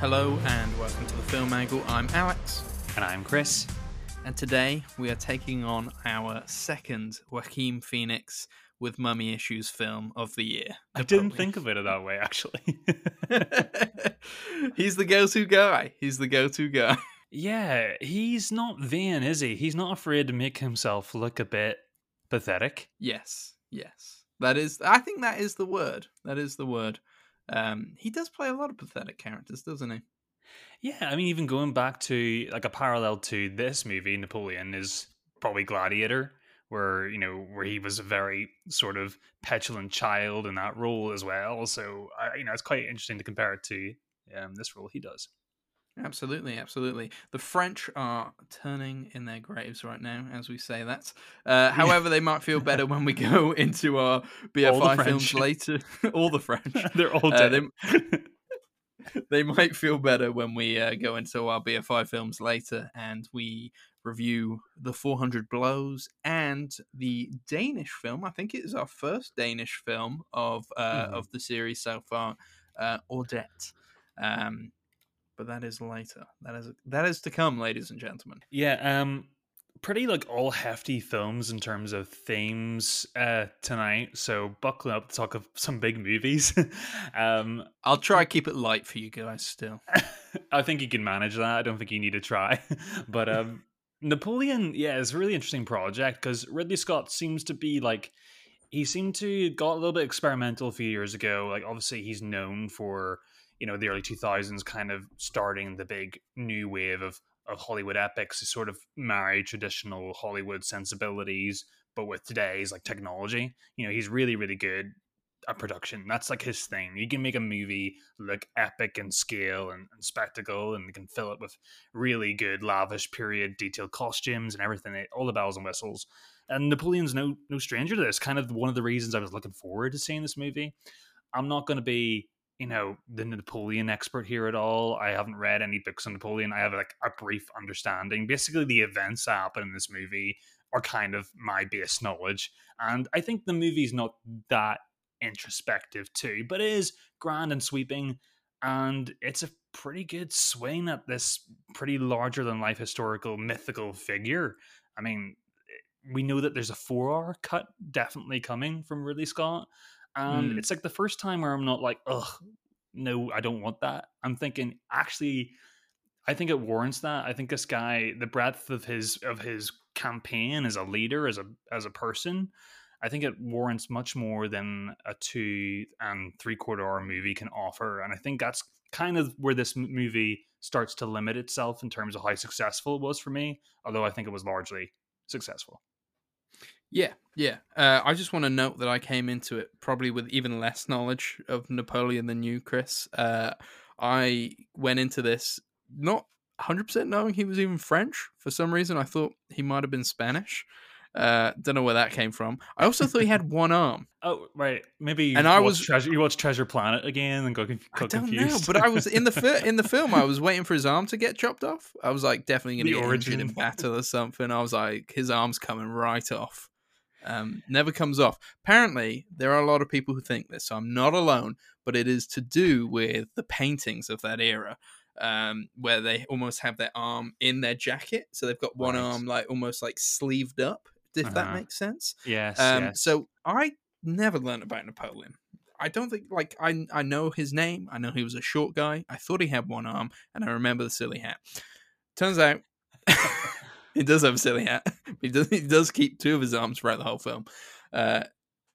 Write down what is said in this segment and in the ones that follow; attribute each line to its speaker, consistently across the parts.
Speaker 1: Hello and welcome to the Film Angle. I'm Alex,
Speaker 2: And I'm Kris.
Speaker 1: and today we are taking on our second Joaquin Phoenix with Mummy Issues film of the year.
Speaker 2: I didn't think of it that way, actually.
Speaker 1: He's the go-to guy. He's the go-to guy.
Speaker 2: yeah, he's not vain, is he? He's not afraid to make himself look a bit pathetic.
Speaker 1: Yes, yes. That is. I think that is the word. That is the word. Um, he does play a lot of pathetic characters, doesn't he?
Speaker 2: Yeah, I mean, even going back to like a parallel to this movie, Napoleon is probably Gladiator, where you know where he was a very sort of petulant child in that role as well. So you know, it's quite interesting to compare it to um, this role he does.
Speaker 1: Absolutely, absolutely. The French are turning in their graves right now as we say that. Uh, however, they might feel better when we go into our BFI films later. All the French.
Speaker 2: They're all
Speaker 1: Uh,
Speaker 2: dead.
Speaker 1: they might feel better when we uh, go into our BFI films later and we review the 400 Blows and the Danish film. I think it is our first Danish film of uh,
Speaker 2: Mhm.
Speaker 1: of the series so far, uh, Ordet. Um, but that is later. That is that is to come, ladies and gentlemen.
Speaker 2: Yeah, um pretty like all hefty films in terms of themes uh tonight. So buckle up to talk of some big movies. um
Speaker 1: I'll try keep it light for you guys still.
Speaker 2: I think you can manage that. I don't think you need to try. but um Napoleon, yeah, is a really interesting project because Ridley Scott seems to be like he seemed to got a little bit experimental a few years ago. Like obviously he's known for, you know, the early 2000s kind of starting the big new wave of of Hollywood epics to sort of marry traditional Hollywood sensibilities but with today's like technology. You know, he's really really good at production. That's like his thing. You can make a movie look epic in scale and, and spectacle, and you can fill it with really good, lavish, period detailed costumes and everything, eh, all the bells and whistles. And Napoleon's no no stranger to this. Kind of one of the reasons I was looking forward to seeing this movie. I'm not going to be, you know, the Napoleon expert here at all. I haven't read any books on Napoleon. I have like a brief understanding. Basically, the events that happen in this movie are kind of my base knowledge, and I think the movie's not that introspective too, but it is grand and sweeping, and it's a pretty good swing at this pretty larger than life historical mythical figure. I mean, we know that there's a four hour cut definitely coming from Ridley Scott, and
Speaker 1: Mm.
Speaker 2: it's like the first time where I'm not like, ugh, no, I don't want that. I'm thinking actually. I think it warrants that. I think this guy, the breadth of his of his campaign as a leader, as a as a person, I think it warrants much more than a two and three quarter hour movie can offer. And I think that's kind of where this movie starts to limit itself in terms of how successful it was for me. Although I think it was largely successful.
Speaker 1: Yeah, yeah. Uh, I just want to note that I came into it probably with even less knowledge of Napoleon than you, Kris. Uh, I went into this not 100% knowing he was even French. For some reason, I thought he might have been Spanish. Uh, don't know where that came from. I also thought he had one arm.
Speaker 2: Oh right, maybe. You
Speaker 1: And I
Speaker 2: watched
Speaker 1: was-
Speaker 2: treasure. You watched Treasure Planet again and got, conf-
Speaker 1: I don't
Speaker 2: confused.
Speaker 1: know, but I was in the fi- in the film. I was waiting for his arm to get chopped off. I was like, definitely going to
Speaker 2: The
Speaker 1: get injured in battle or something. I was like, his arm's coming right off. Um, never comes off. Apparently, there are a lot of people who think this. So I'm not alone, but it is to do with the paintings of that era, um, where they almost have their arm in their jacket, so they've got one
Speaker 2: Right.
Speaker 1: arm like almost like sleeved up. If that
Speaker 2: Uh-huh.
Speaker 1: makes sense.
Speaker 2: yes,
Speaker 1: Um,
Speaker 2: yes.
Speaker 1: So I never learned about Napoleon. I don't think like I I know his name. I know he was a short guy. I thought he had one arm, and I remember the silly hat. Turns out he does have a silly hat. He does he does keep two of his arms throughout the whole film. Uh,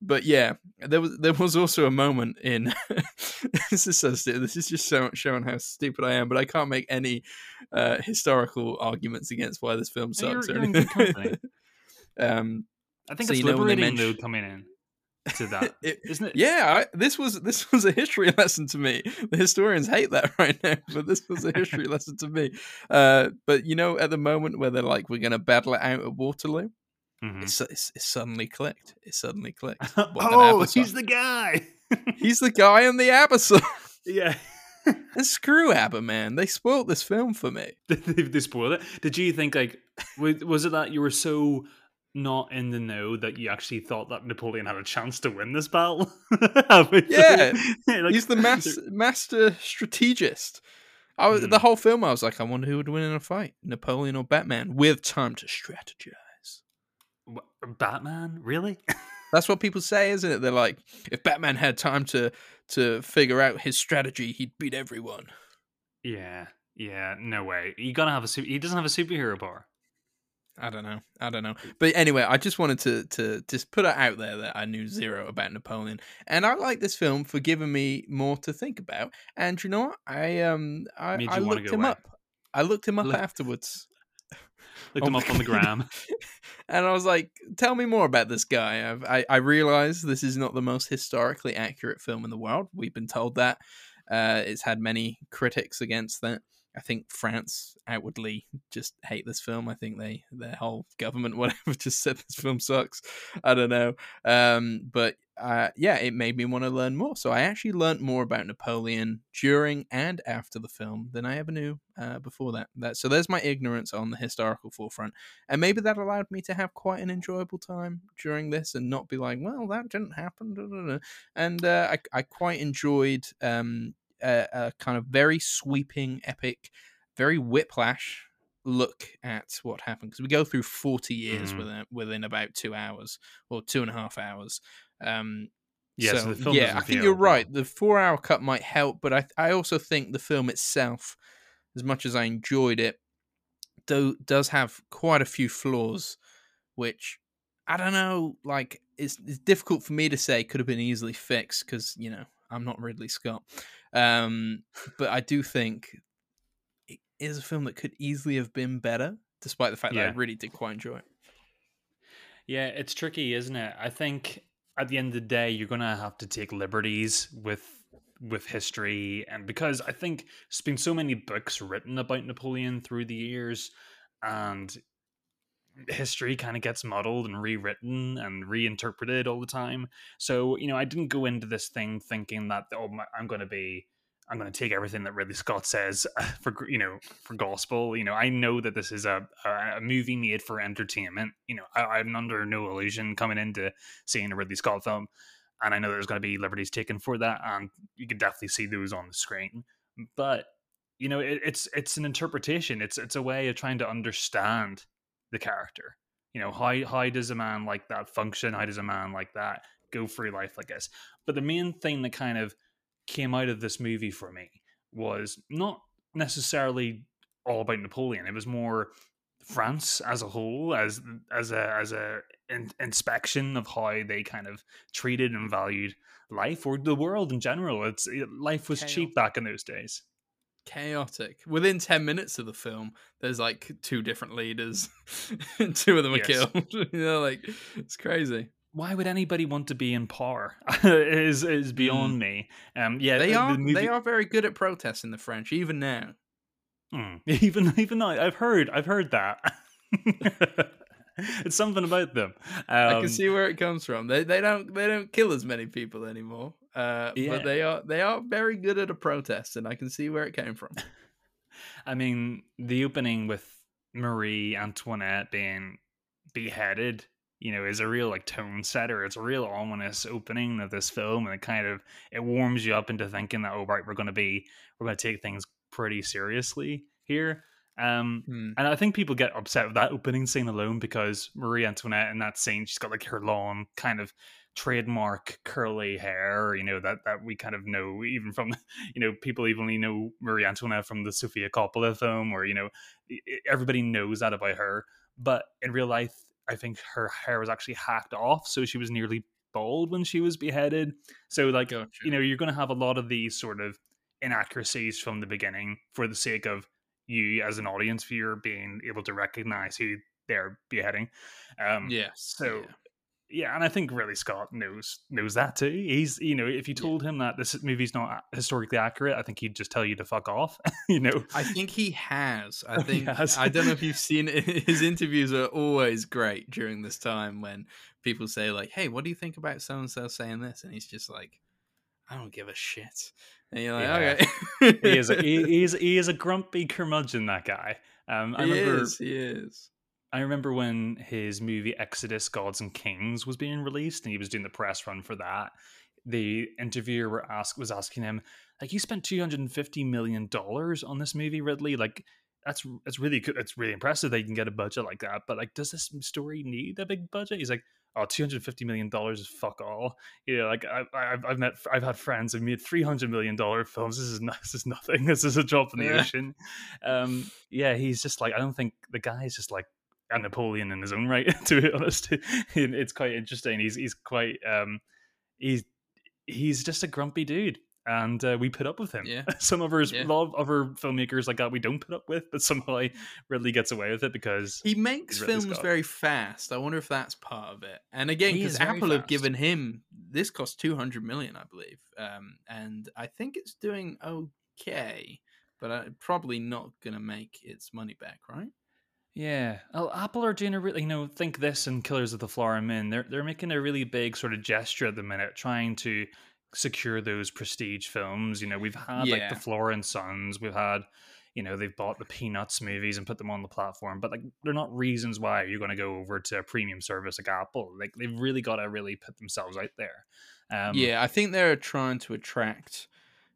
Speaker 1: but yeah, there was there was also a moment in this is so stupid. This is just so, showing how stupid I am. But I can't make any uh, historical arguments against why this film
Speaker 2: No, you're-
Speaker 1: sucks. or
Speaker 2: you're
Speaker 1: anything. um,
Speaker 2: I think
Speaker 1: so
Speaker 2: it's
Speaker 1: you know
Speaker 2: liberating though
Speaker 1: mention-
Speaker 2: coming in to that,
Speaker 1: it-
Speaker 2: isn't it?
Speaker 1: Yeah, I, this was this was a history lesson to me. The historians hate that right now, but this was a history lesson to me. Uh, but you know, at the moment where they're like, "We're going to battle it out at Waterloo,"
Speaker 2: Mhm.
Speaker 1: it's, it's, it suddenly clicked. It suddenly clicked.
Speaker 2: oh, he's the guy.
Speaker 1: he's the guy in the episode.
Speaker 2: yeah.
Speaker 1: and screw ABBA, man. They spoiled this film for me.
Speaker 2: they, they spoiled it. Did you think like was it that you were so not in the know that you actually thought that Napoleon had a chance to win this battle?
Speaker 1: Yeah,
Speaker 2: Like,
Speaker 1: he's the mas- master strategist. I was,
Speaker 2: Hmm.
Speaker 1: the whole film. I was like, I wonder who would win in a fight, Napoleon or Batman, with time to strategize.
Speaker 2: Batman, really?
Speaker 1: That's what people say, isn't it? They're like, if Batman had time to to figure out his strategy, he'd beat everyone.
Speaker 2: yeah, yeah. No way. You gotta have a. Su- he doesn't have a superhero power.
Speaker 1: I don't know. I don't know. But anyway, I just wanted to to just put it out there that I knew zero about Napoleon, and I like this film for giving me more to think about. And you know what? I um I, I looked him
Speaker 2: away.
Speaker 1: up. I looked him up
Speaker 2: Look-
Speaker 1: afterwards,
Speaker 2: Looked
Speaker 1: Oh
Speaker 2: him up on the gram.
Speaker 1: and I was like, "Tell me more about this guy." I've, I I realize this is not the most historically accurate film in the world. We've been told that. Uh, it's had many critics against that. I think France outwardly just hate this film. I think they their whole government whatever just said this film sucks. I don't know. Um, but uh, yeah, it made me want to learn more. So I actually learned more about Napoleon during and after the film than I ever knew uh, before that. That so there's my ignorance on the historical forefront, and maybe that allowed me to have quite an enjoyable time during this and not be like, well, that didn't happen. da, da, da." And uh, I I quite enjoyed um a, a kind of very sweeping, epic, very whiplash look at what happened because we go through 40 years
Speaker 2: Mhm.
Speaker 1: within within about two hours or two and a half hours um
Speaker 2: Yeah, so
Speaker 1: so, yeah i think you're right the four hour cut might help but i i also think the film itself as much as i enjoyed it do, does have quite a few flaws which i don't know like it's, it's difficult for me to say could have been easily fixed because you know i'm not ridley scott um but i do think it is a film that could easily have been better despite the fact that i really did quite enjoy it
Speaker 2: Yeah, it's tricky, isn't it? I think at the end of the day, you're gonna have to take liberties with with history, and because I think there's been so many books written about Napoleon through the years, and history kind of gets muddled and rewritten and reinterpreted all the time. So you know, I didn't go into this thing thinking that oh, my, I'm going to be I'm going to take everything that Ridley Scott says for you know for gospel. You know, I know that this is a a, movie made for entertainment. You know, I, I'm under no illusion coming into seeing a Ridley Scott film, and I know there's going to be liberties taken for that, and you can definitely see those on the screen. But you know, it, it's it's an interpretation. It's it's a way of trying to understand the character. You know, how how does a man like that function? How does a man like that go through life like this? But the main thing that kind of came out of this movie for me was not necessarily all about Napoleon. It was more France as a whole, as as a as a in, inspection of how they kind of treated and valued life or the world in general. It's life was cheap back in those days.
Speaker 1: Chaotic. Within 10 minutes of the film, there's like two different leaders. two of them are
Speaker 2: Yes.
Speaker 1: killed. you know, like it's crazy.
Speaker 2: Why would anybody want to be in power? is is beyond me. Um, yeah,
Speaker 1: They
Speaker 2: the-
Speaker 1: are
Speaker 2: the movie-
Speaker 1: they are very good at protesting the French even now.
Speaker 2: Mm. Even even I, I've heard I've heard that. it's something about them.
Speaker 1: I
Speaker 2: Um,
Speaker 1: can see where it comes from. They they don't they don't kill as many people anymore. Uh,
Speaker 2: Yeah.
Speaker 1: but they are they are very good at a protest and I can see where it came from.
Speaker 2: I mean, the opening with Marie Antoinette being beheaded, you know, is a real like tone setter. It's a real ominous opening of this film, and it kind of it warms you up into thinking that oh right, we're going to be we're going to take things pretty seriously here. Um,
Speaker 1: Hmm.
Speaker 2: and I think people get upset with that opening scene alone because Marie Antoinette in that scene, she's got like her long kind of trademark curly hair, you know, that that we kind of know even from you know, people even only know Marie Antoinette from the Sofia Coppola film, or you know, everybody knows that about her. But in real life, I think her hair was actually hacked off, so she was nearly bald when she was beheaded. So, like,
Speaker 1: Gotcha.
Speaker 2: you know, you're going to have a lot of these sort of inaccuracies from the beginning for the sake of you as an audience viewer being able to recognize who they're beheading. Um,
Speaker 1: yes.
Speaker 2: so
Speaker 1: yeah.
Speaker 2: yeah, and I think Ridley Scott knows knows that too. He's you know if you
Speaker 1: Yeah.
Speaker 2: told him that this movie's not historically accurate, I think he'd just tell you to fuck off. you know,
Speaker 1: I think he has. I think
Speaker 2: has.
Speaker 1: I don't know if you've seen it. His interviews are always great during this time when people say like, "Hey, what do you think about so and so saying this?" And he's just like, "I don't give a shit." And you're like,
Speaker 2: Yeah.
Speaker 1: "Okay."
Speaker 2: he is a, he, he is he is a grumpy curmudgeon. That guy. Um, I
Speaker 1: he
Speaker 2: remember
Speaker 1: is. He is.
Speaker 2: I remember when his movie Exodus: Gods and Kings was being released, and he was doing the press run for that. the interviewer were asked was asking him like you spent 250 million dollars on this movie ridley like that's that's really good it's really impressive that you can get a budget like that but like does this story need a big budget he's like oh 250 million dollars is fuck all. You know like I, I've, I've met i've had friends who've made 300 million dollar films. This is this is nothing. This is a drop in the
Speaker 1: Yeah.
Speaker 2: ocean. Um yeah he's just like i don't think the guy is just like a napoleon in his own right to be honest. It's quite interesting. He's he's quite um he's he's just a grumpy dude and uh, we put up with him
Speaker 1: Yeah.
Speaker 2: some of our
Speaker 1: Yeah.
Speaker 2: a lot of other filmmakers like that we don't put up with but somehow he really gets away with it because
Speaker 1: He makes films
Speaker 2: Scott.
Speaker 1: very fast. I wonder if that's part of it. And again, because
Speaker 2: is very
Speaker 1: Apple have given him this cost two hundred million, I believe, um, and I think it's doing okay, but uh, probably not going to make its money back, right?
Speaker 2: Yeah, well, Apple are doing a really, you know, think this and Killers of the Flower Moon. They're they're making a really big sort of gesture at the minute, trying to secure those prestige films. You know, we've had like
Speaker 1: Yeah.
Speaker 2: the Flora and Sons, we've had, you know, they've bought the Peanuts movies and put them on the platform, but like they're not reasons why you're going to go over to a premium service like Apple. Like they've really got to really put themselves out there. Um,
Speaker 1: yeah, I think they're trying to attract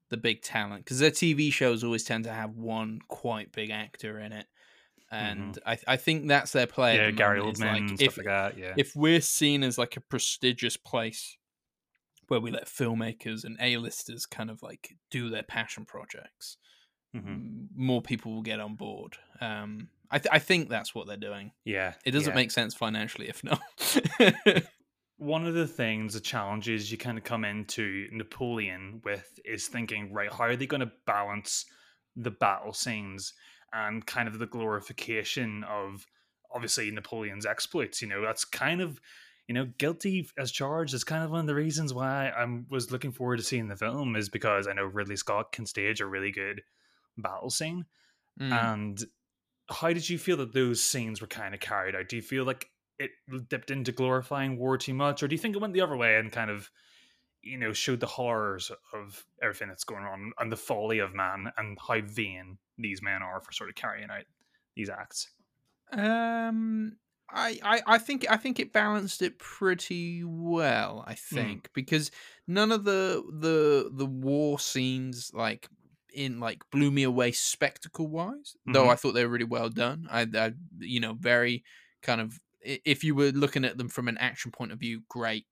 Speaker 1: the big talent because their TV shows always tend to have one quite big actor in it, and I, I think that's their play.
Speaker 2: Mm-hmm. yeah,
Speaker 1: the
Speaker 2: Gary Oldman,
Speaker 1: like,
Speaker 2: and
Speaker 1: if
Speaker 2: stuff like that. Yeah,
Speaker 1: if we're seen as like a prestigious place where we let filmmakers and A-listers kind of like do their passion projects,
Speaker 2: Mhm.
Speaker 1: more people will get on board. Um, I, th- I think that's what they're doing.
Speaker 2: yeah.
Speaker 1: It doesn't
Speaker 2: yeah.
Speaker 1: make sense financially if not.
Speaker 2: one of the things, the challenges you kind of come into Napoleon with is thinking, right, how are they going to balance the battle scenes and kind of the glorification of obviously Napoleon's exploits? You know, that's kind of, you know, guilty as charged is kind of one of the reasons why I was looking forward to seeing the film is because I know Ridley Scott can stage a really good battle scene.
Speaker 1: Mm.
Speaker 2: And how did you feel that those scenes were kind of carried out? Do you feel like it dipped into glorifying war too much, or do you think it went the other way and kind of, you know, showed the horrors of everything that's going on and the folly of man and how vain these men are for sort of carrying out these acts?
Speaker 1: Um, I, I, I think I think it balanced it pretty well.
Speaker 2: Hmm.
Speaker 1: I think because none of the the the war scenes like in like blew me away spectacle wise. Though
Speaker 2: Mhm.
Speaker 1: I thought they were really well done. I, I you know very kind of if you were looking at them from an action point of view, great.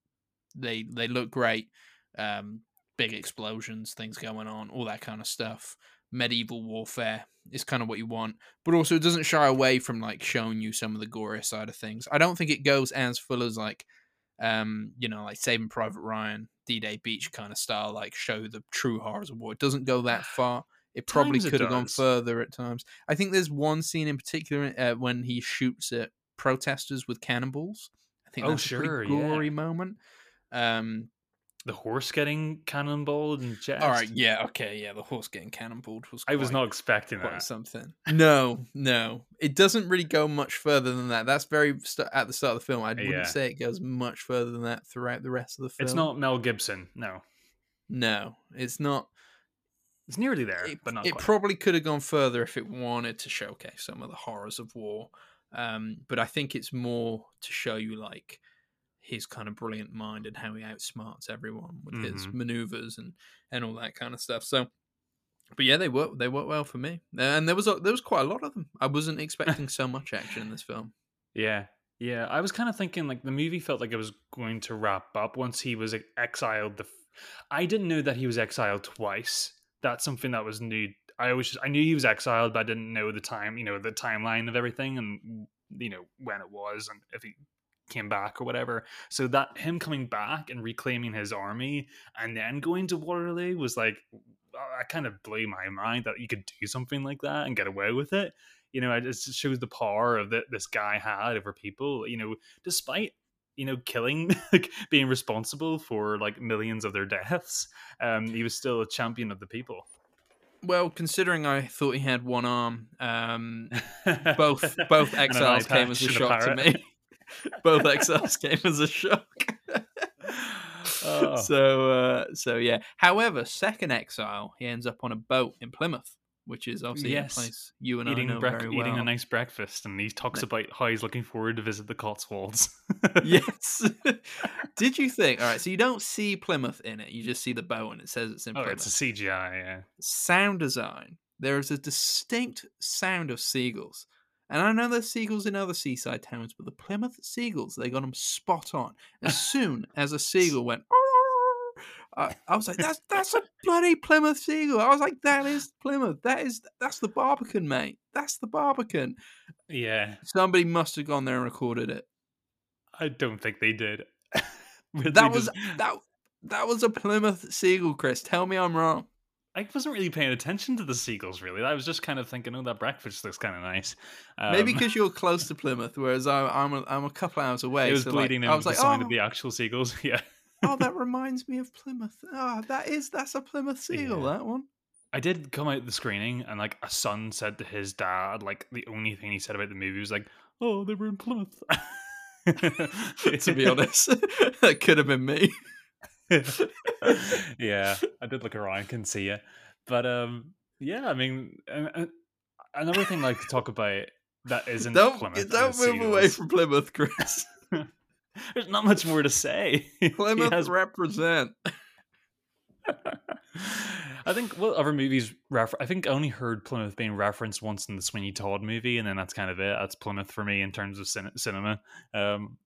Speaker 1: They they look great. Um, big explosions, things going on, all that kind of stuff. Medieval warfare is kind of what you want but also it doesn't shy away from like showing you some of the gory side of things. I don't think it goes as full as like, um, you know, like Saving Private Ryan, D Day Beach kind of style, like show the true horrors of war. It doesn't go that far. It probably could have gone further at times. I think there's one scene in particular uh, when he shoots at protesters with cannonballs. I think
Speaker 2: Oh,
Speaker 1: that's a
Speaker 2: sure,
Speaker 1: pretty
Speaker 2: yeah.
Speaker 1: gory moment. Um,
Speaker 2: The horse getting cannonballed and chest.
Speaker 1: all right, yeah, okay, yeah, the horse getting cannonballed was.
Speaker 2: I was not expecting
Speaker 1: quite
Speaker 2: that.
Speaker 1: something. No, no, it doesn't really go much further than that. That's very st- at the start of the film. I wouldn't
Speaker 2: Yeah.
Speaker 1: say it goes much further than that throughout the rest of the film.
Speaker 2: It's not Mel Gibson. No,
Speaker 1: No, it's not.
Speaker 2: it's nearly there,
Speaker 1: It,
Speaker 2: but not
Speaker 1: it
Speaker 2: quite.
Speaker 1: probably could have gone further if it wanted to showcase some of the horrors of war. Um, but I think it's more to show you like his kind of brilliant mind and how he outsmarts everyone with his
Speaker 2: Mhm.
Speaker 1: maneuvers and and all that kind of stuff. So, but yeah, they work they work well for me, and there was a, there was quite a lot of them. I wasn't expecting so much action in this film.
Speaker 2: Yeah. Yeah, I was kind of thinking like the movie felt like it was going to wrap up once he was exiled. The f- I didn't know that he was exiled twice. That's something that was new. I always just, I knew he was exiled, but I didn't know the time, you know, the timeline of everything and you know when it was and if he came back or whatever. So that him coming back and reclaiming his army and then going to Waterloo was like I kind of blew my mind that you could do something like that and get away with it you know, it just shows the power of that this guy had over people. You know, despite you know killing, like being responsible for like millions of their deaths, um, he was still a champion of the people.
Speaker 1: Well, considering I thought he had one arm, um, both both exiles came as a shock to me. both exiles came as a shock.
Speaker 2: Oh.
Speaker 1: So, uh, so yeah. However, second exile, he ends up on a boat in Plymouth. which is obviously
Speaker 2: Yes.
Speaker 1: a place you and
Speaker 2: eating
Speaker 1: I know very well.
Speaker 2: eating a nice breakfast, and he talks about how he's looking forward to visit the Cotswolds.
Speaker 1: yes. Did you think? All right, so you don't see Plymouth in it; you just see the boat, and it says it's in
Speaker 2: oh,
Speaker 1: Plymouth.
Speaker 2: it's a CGI. Yeah.
Speaker 1: sound design, there is a distinct sound of seagulls. And I know there's seagulls in other seaside towns, but the Plymouth seagulls, they got them spot on. As soon as a seagull went, I, I was like, that's that's a bloody Plymouth seagull. I was like, that is Plymouth. That is that's the Barbican, mate. That's the Barbican.
Speaker 2: Yeah.
Speaker 1: Somebody must have gone there and recorded it.
Speaker 2: I don't think they did.
Speaker 1: That was
Speaker 2: does-
Speaker 1: that that was a Plymouth seagull, Kris. Tell me I'm wrong.
Speaker 2: I wasn't really paying attention to the seagulls. Really, I was just kind of thinking, "Oh, that breakfast looks kind of nice."
Speaker 1: Maybe
Speaker 2: Um,
Speaker 1: because you're close to Plymouth, whereas I, I'm a, I'm a couple hours away.
Speaker 2: it was
Speaker 1: so like,
Speaker 2: bleeding
Speaker 1: I
Speaker 2: into
Speaker 1: was
Speaker 2: the
Speaker 1: like,
Speaker 2: sound
Speaker 1: oh,
Speaker 2: of the actual seagulls. Yeah,
Speaker 1: oh, that reminds me of Plymouth. Oh, that is that's a Plymouth seagull.
Speaker 2: Yeah.
Speaker 1: That one.
Speaker 2: I did come out the screening, and like a son said to his dad, like the only thing he said about the movie was like, "Oh, they were in Plymouth."
Speaker 1: to be honest, that could have been me.
Speaker 2: yeah, I did look around, can see you, but um, yeah, I mean, another thing I like to talk about that isn't
Speaker 1: Don't
Speaker 2: Plymouth.
Speaker 1: don't move away from Plymouth, Kris.
Speaker 2: There's not much more to say.
Speaker 1: Plymouth
Speaker 2: has-
Speaker 1: represent.
Speaker 2: I think what other movies refer. I think I only heard Plymouth being referenced once in the Sweeney Todd movie, and then that's kind of it. That's Plymouth for me in terms of cin- cinema. Um,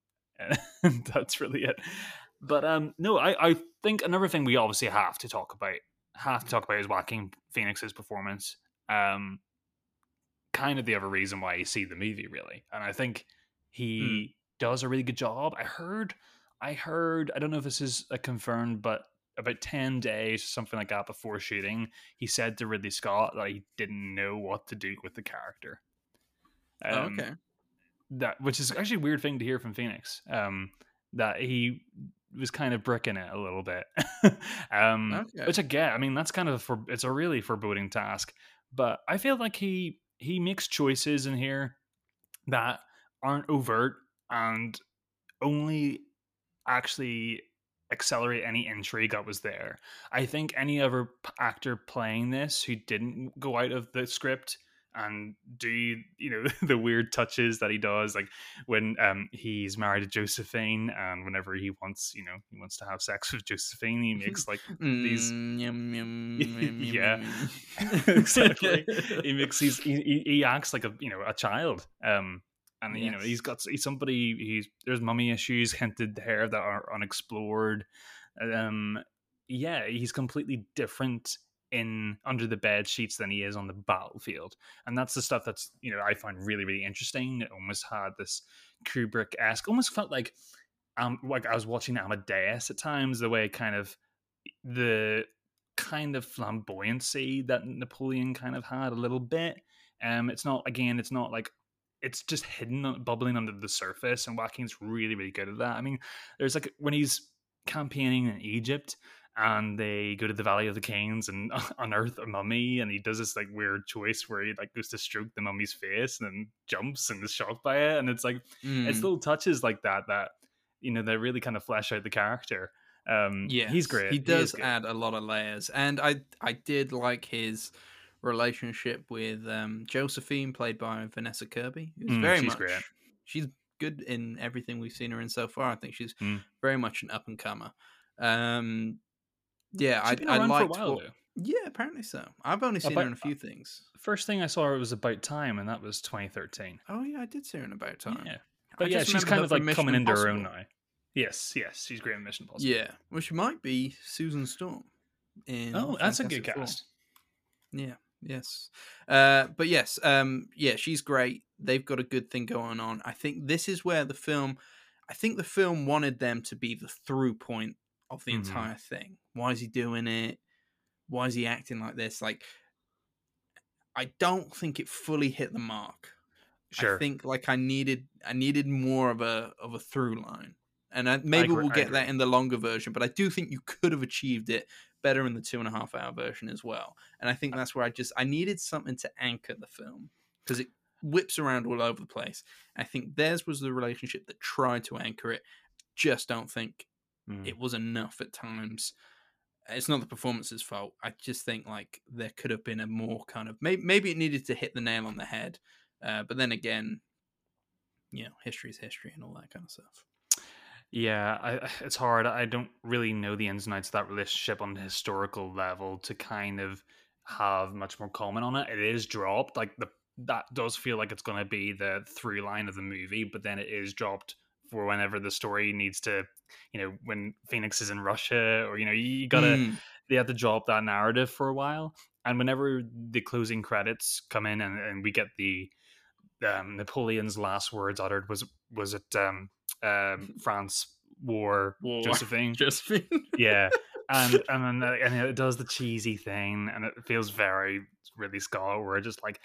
Speaker 2: and that's really it. But um, no, I, I think another thing we obviously have to talk about, have to talk about is Joaquin Phoenix's performance. Um, kind of the other reason why you see the movie, really, and I think he does a really good job. I heard, I heard, I don't know if this is a confirmed, but about 10 days, something like that, before shooting, he said to Ridley Scott that he didn't know what to do with the character.
Speaker 1: Oh,
Speaker 2: Um,
Speaker 1: okay.
Speaker 2: That, which is actually a weird thing to hear from Phoenix. Um, that he was kind of bricking it a little bit. um,
Speaker 1: Okay.
Speaker 2: Which I get. I mean, that's kind of for it's a really foreboding task. But I feel like he he makes choices in here that aren't overt and only actually accelerate any intrigue that was there. I think any other actor playing this who didn't go out of the script and do you know the weird touches that he does like when um he's married to Josephine and whenever he wants you know he wants to have sex with Josephine he makes like these Yeah. exactly. He makes these he, he, he acts like a you know a child um and you know he's got he's somebody he's there's mummy issues hinted there that are unexplored um yeah he's completely different in under the bed sheets than he is on the battlefield and that's the stuff that's you know i find really really interesting it almost had this kubrick-esque almost felt like um like i was watching amadeus at times the way kind of the kind of flamboyancy that Napoleon kind of had a little bit. Um, it's not again, it's not like it's just hidden, bubbling under the surface, and Joaquin's really, really good at that. I mean, there's like when he's campaigning in Egypt and they go to the Valley of the Kings and unearth a mummy, and he does this like weird choice where he like goes to stroke the mummy's face and then jumps and is shocked by it, and it's like it's
Speaker 1: Mm.
Speaker 2: little touches like that that you know they really kind of flesh out the character. Um,
Speaker 1: Yes,
Speaker 2: he's great.
Speaker 1: He does
Speaker 2: good.
Speaker 1: add a lot of layers, and I I did like his relationship with um, Josephine, played by Vanessa Kirby. Who's
Speaker 2: Mm,
Speaker 1: very
Speaker 2: she's
Speaker 1: much
Speaker 2: great.
Speaker 1: she's good in everything we've seen her in so far. I think she's
Speaker 2: Mm.
Speaker 1: very much an up and comer. Um, yeah,
Speaker 2: She's
Speaker 1: I I liked
Speaker 2: while
Speaker 1: what- Yeah, apparently so. I've only seen her in a few things.
Speaker 2: First thing I saw her was about time, and that was 2013.
Speaker 1: Oh yeah, I did see her in About Time.
Speaker 2: Yeah,
Speaker 1: I
Speaker 2: but yeah, she's kind of like
Speaker 1: Mission
Speaker 2: coming into her own now. Yes, yes, she's great in Mission Impossible.
Speaker 1: Yeah, well, she might be Susan Storm. In
Speaker 2: Oh, that's a good
Speaker 1: Fantastic Four.
Speaker 2: cast.
Speaker 1: Yeah. Yes. Uh, but yes, um, yeah, she's great. They've got a good thing going on. I think this is where the film, I think the film wanted them to be the through point of the
Speaker 2: Mhm.
Speaker 1: entire thing. Why is he doing it? Why is he acting like this? Like, I don't think it fully hit the mark.
Speaker 2: Sure.
Speaker 1: I think like I needed, I needed more of a of a through line, and I, maybe
Speaker 2: agree-
Speaker 1: we'll get that in the longer version. But I do think you could have achieved it better in the two and a half hour version as well. And I think that's where I just I needed something to anchor the film because it whips around all over the place. I think theirs was the relationship that tried to anchor it. Just don't think
Speaker 2: Mm.
Speaker 1: it was enough at times. It's not the performance's fault. I just think like there could have been a more kind of maybe maybe it needed to hit the nail on the head, uh, but then again, you know, history is history and all that kind of stuff.
Speaker 2: Yeah, I, it's hard. I don't really know the ins and outs of that relationship on the historical level to kind of have much more comment on it. It is dropped, like the that does feel like it's going to be the through line of the movie, but then it is dropped for whenever the story needs to, you know, when Phoenix is in Russia, or you know, you gotta mm. they have to drop that narrative for a while. And whenever the closing credits come in and, and we get the um, Napoleon's last words uttered was was it um, um, France war, war. Josephine
Speaker 1: Josephine
Speaker 2: yeah and and then and it does the cheesy thing and it feels very Ridley Scott where just like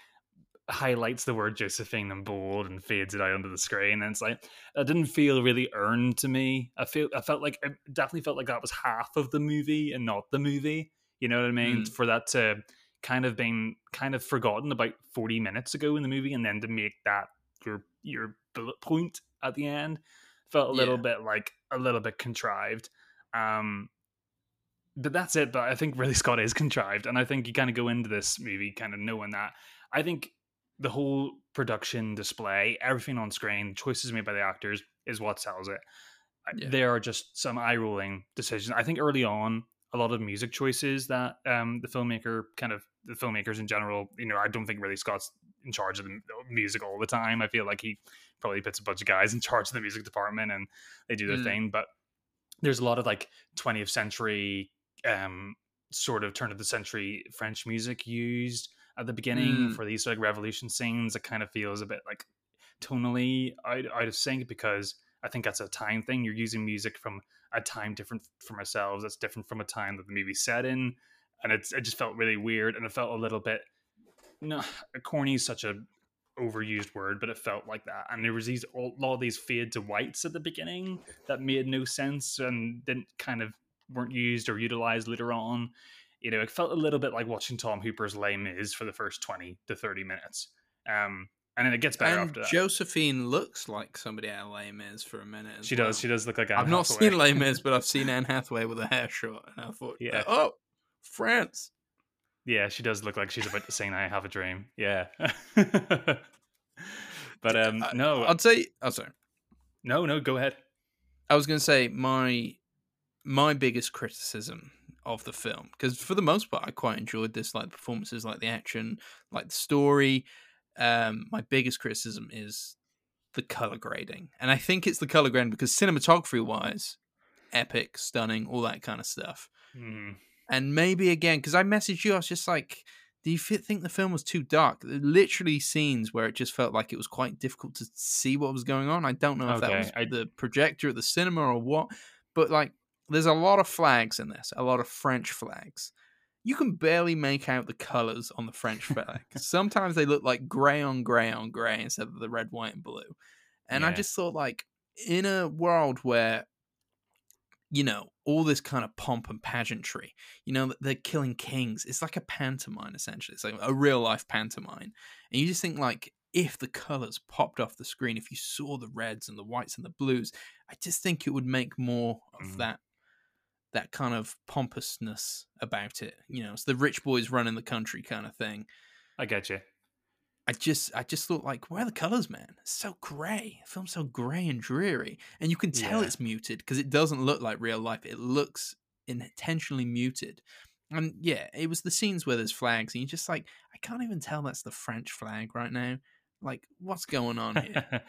Speaker 2: highlights the word Josephine in bold and fades it out onto the screen and it's like it didn't feel really earned to me I feel I felt like it definitely felt like that was half of the movie and not the movie you know what I mean mm. for that to kind of been kind of forgotten about 40 minutes ago in the movie and then to make that your your bullet point at the end felt a little yeah. bit like a little bit contrived um but that's it but i think Ridley scott is contrived and i think you kind of go into this movie kind of knowing that i think the whole production display everything on screen choices made by the actors is what sells it yeah. there are just some eye rolling decisions i think early on a lot of music choices that um, the filmmaker kind of the filmmakers in general you know i don't think Ridley Scott's in charge of the music all the time i feel like he probably puts a bunch of guys in charge of the music department and they do their mm. thing but there's a lot of like 20th century um sort of turn of the century french music used at the beginning mm. for these like revolution scenes it kind of feels a bit like tonally out, out of sync because i think that's a time thing. You're using music from a time different from ourselves. That's different from a time that the movie set in. And it's it just felt really weird and it felt a little bit no corny is such a overused word but it felt like that. And there was these a lot of these fade to whites at the beginning that made no sense and didn't kind of weren't used or utilized later on you know it felt a little bit like watching tom hooper's Les Mis for the first 20 to 30 minutes um and then it gets better
Speaker 1: and
Speaker 2: after that.
Speaker 1: Josephine looks like somebody out of Les Mis for a minute.
Speaker 2: she
Speaker 1: well.
Speaker 2: does. She does look like Anne
Speaker 1: I've not seen Les Mis, but I've seen Anne Hathaway with a hair short, and I thought, yeah, oh, France.
Speaker 2: Yeah, she does look like she's about to sing "I Have a Dream." Yeah, but um, no,
Speaker 1: I'd say. Oh, sorry.
Speaker 2: No, no, go ahead.
Speaker 1: I was going to say my my biggest criticism of the film because for the most part I quite enjoyed this, like performances, like the action, like the story. Um, my biggest criticism is the color grading, and I think it's the color grading because cinematography wise, epic, stunning, all that kind of stuff.
Speaker 2: Mm.
Speaker 1: And maybe again, because I messaged you, I was just like, do you think the film was too dark? Literally scenes where it just felt like it was quite difficult to see what was going on. I don't know if okay. that was I... the projector at the cinema or what, but like, there's a lot of flags in this, a lot of French flags. You can barely make out the colors on the French flag. Sometimes they look like gray on gray on gray instead of the red, white, and blue. And yeah. I just thought, like, in a world where you know, all this kind of pomp and pageantry. You know, they're killing kings. It's like a pantomime, essentially. It's like a real life pantomime. And you just think, like, if the colors popped off the screen, if you saw the reds and the whites and the blues, I just think it would make more of mm. that that kind of pompousness about it. You know, it's the rich boys running the country kind of thing.
Speaker 2: I get you.
Speaker 1: I just I just thought like, where are the colors, man? It's so grey. The film's so grey and dreary, and you can tell yeah. it's muted because it doesn't look like real life. It looks intentionally muted. And yeah, it was the scenes where there's flags, and you're just like, I can't even tell that's the French flag right now. Like, what's going on here?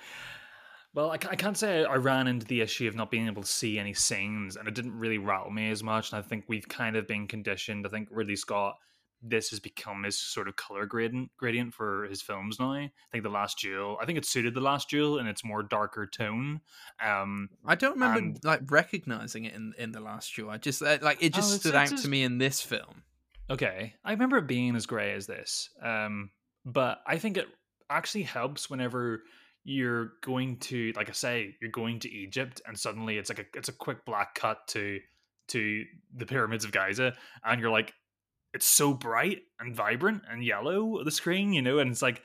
Speaker 2: well, I, I can't say I ran into the issue of not being able to see any scenes, and it didn't really rattle me as much. And I think we've kind of been conditioned. I think Ridley Scott this has become his sort of color gradient gradient for his films now. I think the Last Duel. I think it suited the Last Duel in its more darker tone. Um,
Speaker 1: I don't remember and, like recognizing it in in the Last Duel. I just uh, like it just oh, stood out just, to me in this film.
Speaker 2: Okay, I remember it being as gray as this, um, but I think it actually helps whenever you're going to, like I say, you're going to Egypt, and suddenly it's like a it's a quick black cut to to the pyramids of Giza, and you're like, it's so bright and vibrant and yellow the screen, you know, and it's like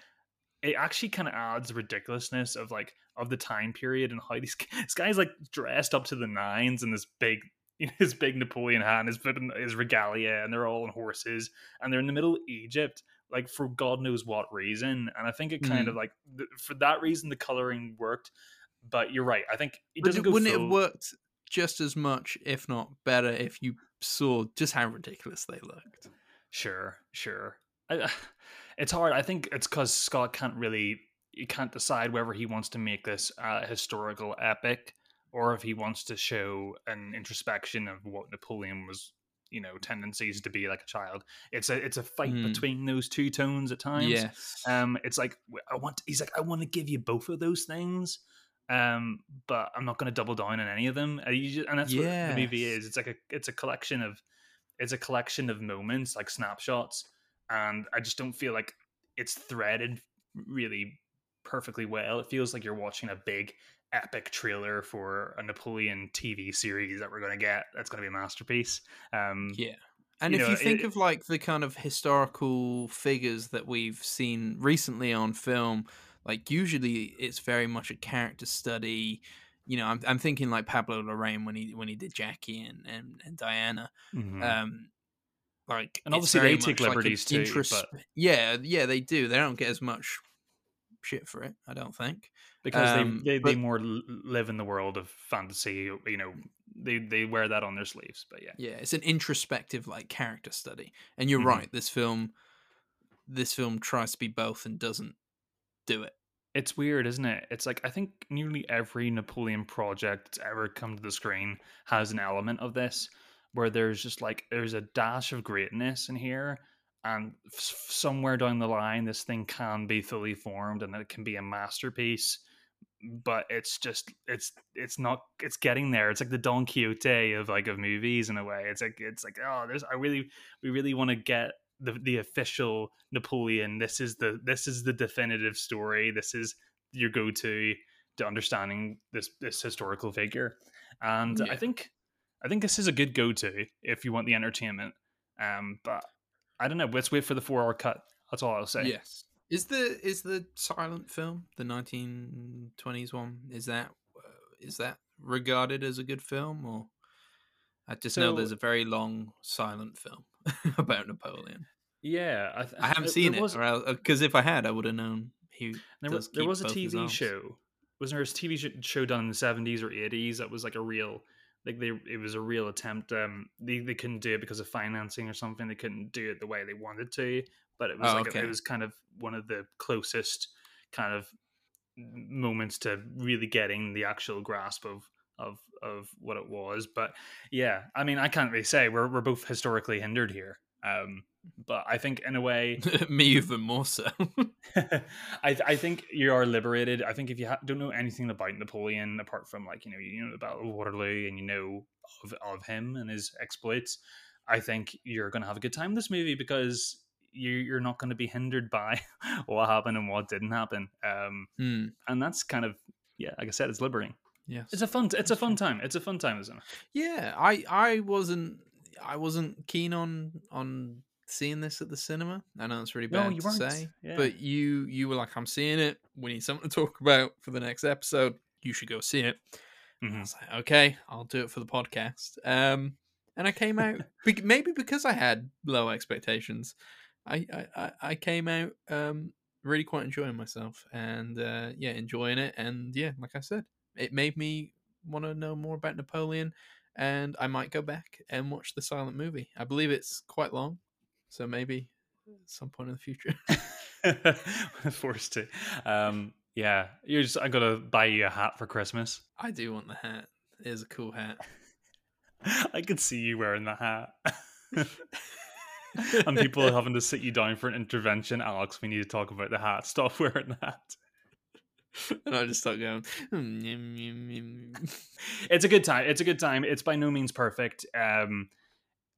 Speaker 2: it actually kind of adds ridiculousness of like of the time period and how these this guy's like dressed up to the nines in this big you know, his big Napoleon hat and his his regalia, and they're all on horses, and they're in the middle of Egypt, like for God knows what reason. And I think it kind
Speaker 1: Mm.
Speaker 2: of like th- for that reason the coloring worked. But you're right. I think it doesn't
Speaker 1: it-
Speaker 2: go
Speaker 1: wouldn't it have worked just as much, if not better, if you saw just how ridiculous they looked?
Speaker 2: Sure, sure. I, it's hard. I think it's because Scott can't really, he can't decide whether he wants to make this a historical epic or if he wants to show an introspection of what Napoleon was, you know, tendencies to be like a child. It's a it's a fight
Speaker 1: Hmm.
Speaker 2: between those two tones at times.
Speaker 1: Yes.
Speaker 2: Um, it's like I want. He's like, I want to give you both of those things, um, but I'm not going to double down on any of them. You just, and that's what the movie is. It's like a it's a collection of it's a collection of moments, like snapshots, and I just don't feel like it's threaded really perfectly well. It feels like you're watching a big epic trailer for a Napoleon TV series that we're going to get. That's going to be a masterpiece. Um,
Speaker 1: Yeah. And if
Speaker 2: know,
Speaker 1: you think
Speaker 2: it-
Speaker 1: of like the kind of historical figures that we've seen recently on film, like usually it's very much a character study. You know, I'm I'm thinking like Pablo Larraín when he when he did Jackie and and, and Diana.
Speaker 2: mhm.
Speaker 1: Um, like
Speaker 2: And obviously they take
Speaker 1: much like
Speaker 2: liberties too,
Speaker 1: intros-
Speaker 2: but-
Speaker 1: yeah, yeah, they do. They don't get as much shit for it, I don't think.
Speaker 2: because
Speaker 1: Um,
Speaker 2: they they, they more live in the world of fantasy. You know, they they wear that on their sleeves. But yeah,
Speaker 1: Yeah, it's an introspective like character study. And you're
Speaker 2: Mhm.
Speaker 1: right, this film this film tries to be both and doesn't do it.
Speaker 2: it's weird, isn't it? It's like I think nearly every Napoleon project that's ever come to the screen has an element of this, where there's just like there's a dash of greatness in here. And f- somewhere down the line, this thing can be fully formed, and it can be a masterpiece. But it's just it's it's not it's getting there. It's like the Don Quixote of like of movies in a way. It's like it's like oh, there's I really we really want to get the the official Napoleon. This is the this is the definitive story. This is your go to to understanding this this historical figure. And I think I think this is a good go to if you want the entertainment. Um, but I don't know. Let's wait for the four hour cut. That's all I'll say.
Speaker 1: Yes. Is the is the silent film, the 1920s one, is that uh, is that regarded as a good film or I just know there's a very long silent film about Napoleon.
Speaker 2: Yeah, I, th-
Speaker 1: I haven't seen it, because if I had, I would have known he.
Speaker 2: There was there was a TV show. Wasn't there a TV show done in the seventies or eighties that was like a real like they it was a real attempt. Um, they they couldn't do it because of financing or something. They couldn't do it the way they wanted to. But it was
Speaker 1: Oh,
Speaker 2: like a- it was kind of one of the closest kind of moments to really getting the actual grasp of of of what it was. But yeah, I mean, I can't really say we're we're both historically hindered here. Um, but I think in a way.
Speaker 1: Me even more so.
Speaker 2: I I think you are liberated. I think if you ha- don't know anything about Napoleon apart from like you know you know the Battle of Waterloo and you know of of him and his exploits, I think you're going to have a good time this movie because you you're not going to be hindered by what happened and what didn't happen. Um,
Speaker 1: Hmm.
Speaker 2: and that's kind of yeah, like I said, it's liberating.
Speaker 1: Yes.
Speaker 2: It's a fun it's a fun time. It's a fun time, isn't it?
Speaker 1: Yeah, I I wasn't I wasn't keen on on seeing this at the cinema. I know it's really
Speaker 2: No,
Speaker 1: bad
Speaker 2: you
Speaker 1: to
Speaker 2: weren't.
Speaker 1: say,
Speaker 2: Yeah.
Speaker 1: but you you were like, I'm seeing it. We need something to talk about for the next episode. You should go see it. I
Speaker 2: Mhm.
Speaker 1: was like, okay, I'll do it for the podcast. Um, and I came out maybe because I had low expectations. I I, I, I came out um really quite enjoying myself and uh, yeah, enjoying it. And yeah, like I said, it made me want to know more about Napoleon. And I might go back and watch the silent movie. I believe it's quite long, so maybe at some point in the future.
Speaker 2: Forced to. Um, yeah, you're just. I gotta buy you a hat for Christmas.
Speaker 1: I do want the hat. It is a cool hat.
Speaker 2: I could see you wearing the hat. and people having to sit you down for an intervention. Alex, we need to talk about the hat. Stop wearing the hat.
Speaker 1: and I just start going. "Mm, yum, yum."
Speaker 2: It's a good time. It's a good time. It's by no means perfect. Um,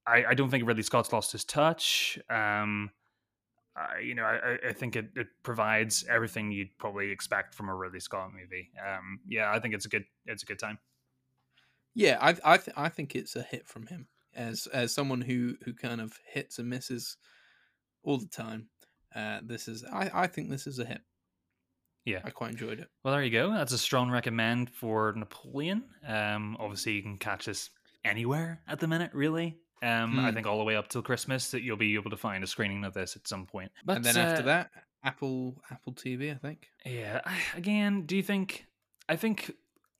Speaker 2: I, I don't think Ridley Scott's lost his touch. Um, I, you know, I, I- think it, it provides everything you'd probably expect from a Ridley Scott movie. Um, yeah, I think it's a good it's a good time.
Speaker 1: Yeah, I I th- I think it's a hit from him as as someone who who kind of hits and misses all the time. Uh, this is I I think this is a hit.
Speaker 2: Yeah.
Speaker 1: I quite enjoyed it.
Speaker 2: Well, there you go. That's a strong recommend for Napoleon. Um, obviously, you can catch this anywhere at the minute, really. Um, I
Speaker 1: Hmm.
Speaker 2: think all the way up till Christmas that you'll be able to find a screening of this at some point. But
Speaker 1: and then after
Speaker 2: uh,
Speaker 1: that, Apple Apple TV, I think.
Speaker 2: yeah. Again, do you think? I think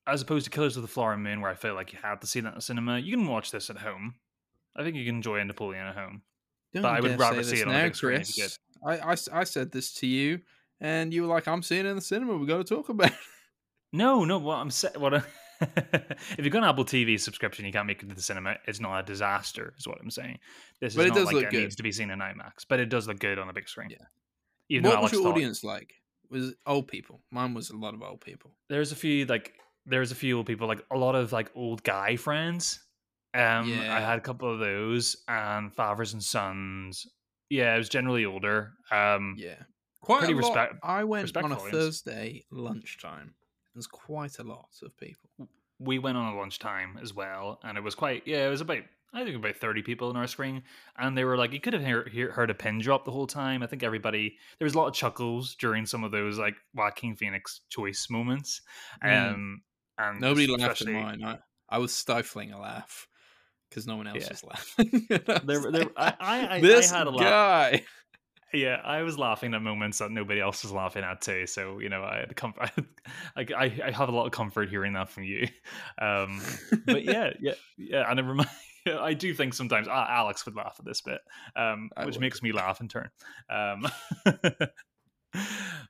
Speaker 2: as opposed to Killers of the Flower Moon, where I felt like you had to see that in the cinema, you can watch this at home. I think you can enjoy Napoleon at home.
Speaker 1: Don't
Speaker 2: But I would rather
Speaker 1: say
Speaker 2: see
Speaker 1: this
Speaker 2: it on the
Speaker 1: now,
Speaker 2: big screen if you
Speaker 1: Kris. I, I s- I said this to you, and you were like, "I'm seeing it in the cinema. We got to talk about." it."
Speaker 2: No, no. What I'm saying, what I, if you've got an Apple TV subscription, you can't make it to the cinema. It's not a disaster, is what I'm saying. This
Speaker 1: But
Speaker 2: is
Speaker 1: it
Speaker 2: not
Speaker 1: does
Speaker 2: like
Speaker 1: look
Speaker 2: it
Speaker 1: good.
Speaker 2: needs to be seen in IMAX, but it does look good on a big screen.
Speaker 1: Yeah.
Speaker 2: Even
Speaker 1: what was your
Speaker 2: thought-
Speaker 1: audience like? Was it old people? Mine was a lot of old people.
Speaker 2: there's a few like there's a few old people like a lot of like old guy friends. Um, I had a couple of those and fathers and sons. Yeah, it was generally older. Um,
Speaker 1: Yeah, quite
Speaker 2: Pretty respect-
Speaker 1: I went on a
Speaker 2: audience.
Speaker 1: Thursday lunchtime. There's quite a lot of people.
Speaker 2: we went on a lunchtime as well, and it was quite yeah. It was about I think about thirty people in our screen, and they were like you could have hear, hear, heard a pin drop the whole time. I think everybody there was a lot of chuckles during some of those like Joaquin Phoenix choice moments.
Speaker 1: Mm.
Speaker 2: Um, and
Speaker 1: Nobody laughed at mine. I, I was stifling a laugh because no one else
Speaker 2: Yeah.
Speaker 1: was laughing.
Speaker 2: There, there, I, I, I,
Speaker 1: this
Speaker 2: I had a lot.
Speaker 1: guy.
Speaker 2: Yeah, I was laughing at moments that nobody else was laughing at too. So you know, I had comfort. Like I, I have a lot of comfort hearing that from you. Um, but yeah, yeah, yeah. And it remind, I do think sometimes ah, Alex would laugh at this bit, um, which
Speaker 1: would.
Speaker 2: makes me laugh in turn. Um,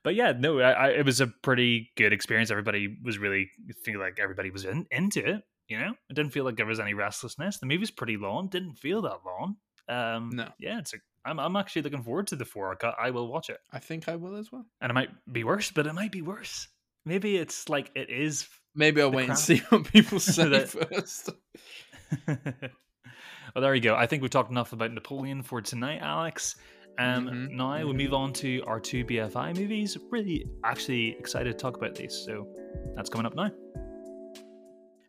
Speaker 2: but yeah, no, I, I, it was a pretty good experience. Everybody was really feel like everybody was in, into it. You know, it didn't feel like there was any restlessness. The movie's pretty long. Didn't feel that long. Um,
Speaker 1: No.
Speaker 2: yeah, it's. A, I'm, I'm actually looking forward to the four. I will watch it,
Speaker 1: I think I will as well.
Speaker 2: and it might be worse, but it might be worse. Maybe it's like it is
Speaker 1: Maybe I'll wait and see what people say
Speaker 2: That-
Speaker 1: first.
Speaker 2: well, there you go. I think we've talked enough about Napoleon for tonight, Alex. Um,
Speaker 1: Mhm,
Speaker 2: now we move on to our two BFI movies. Really, actually excited to talk about these. So that's coming up now.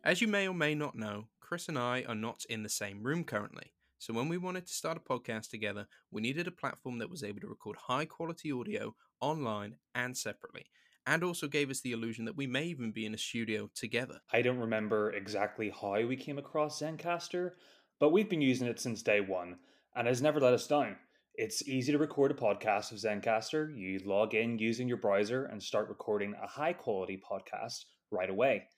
Speaker 1: As you may or may not know, Kris and I are not in the same room currently. So when we wanted to start a podcast together, we needed a platform that was able to record high quality audio online and separately, and also gave us the illusion that we may even be in a studio together.
Speaker 2: I don't remember exactly how we came across Zencastr, but we've been using it since day one and has never let us down. It's easy to record a podcast with Zencastr. You log in using your browser and start recording a high quality podcast right away.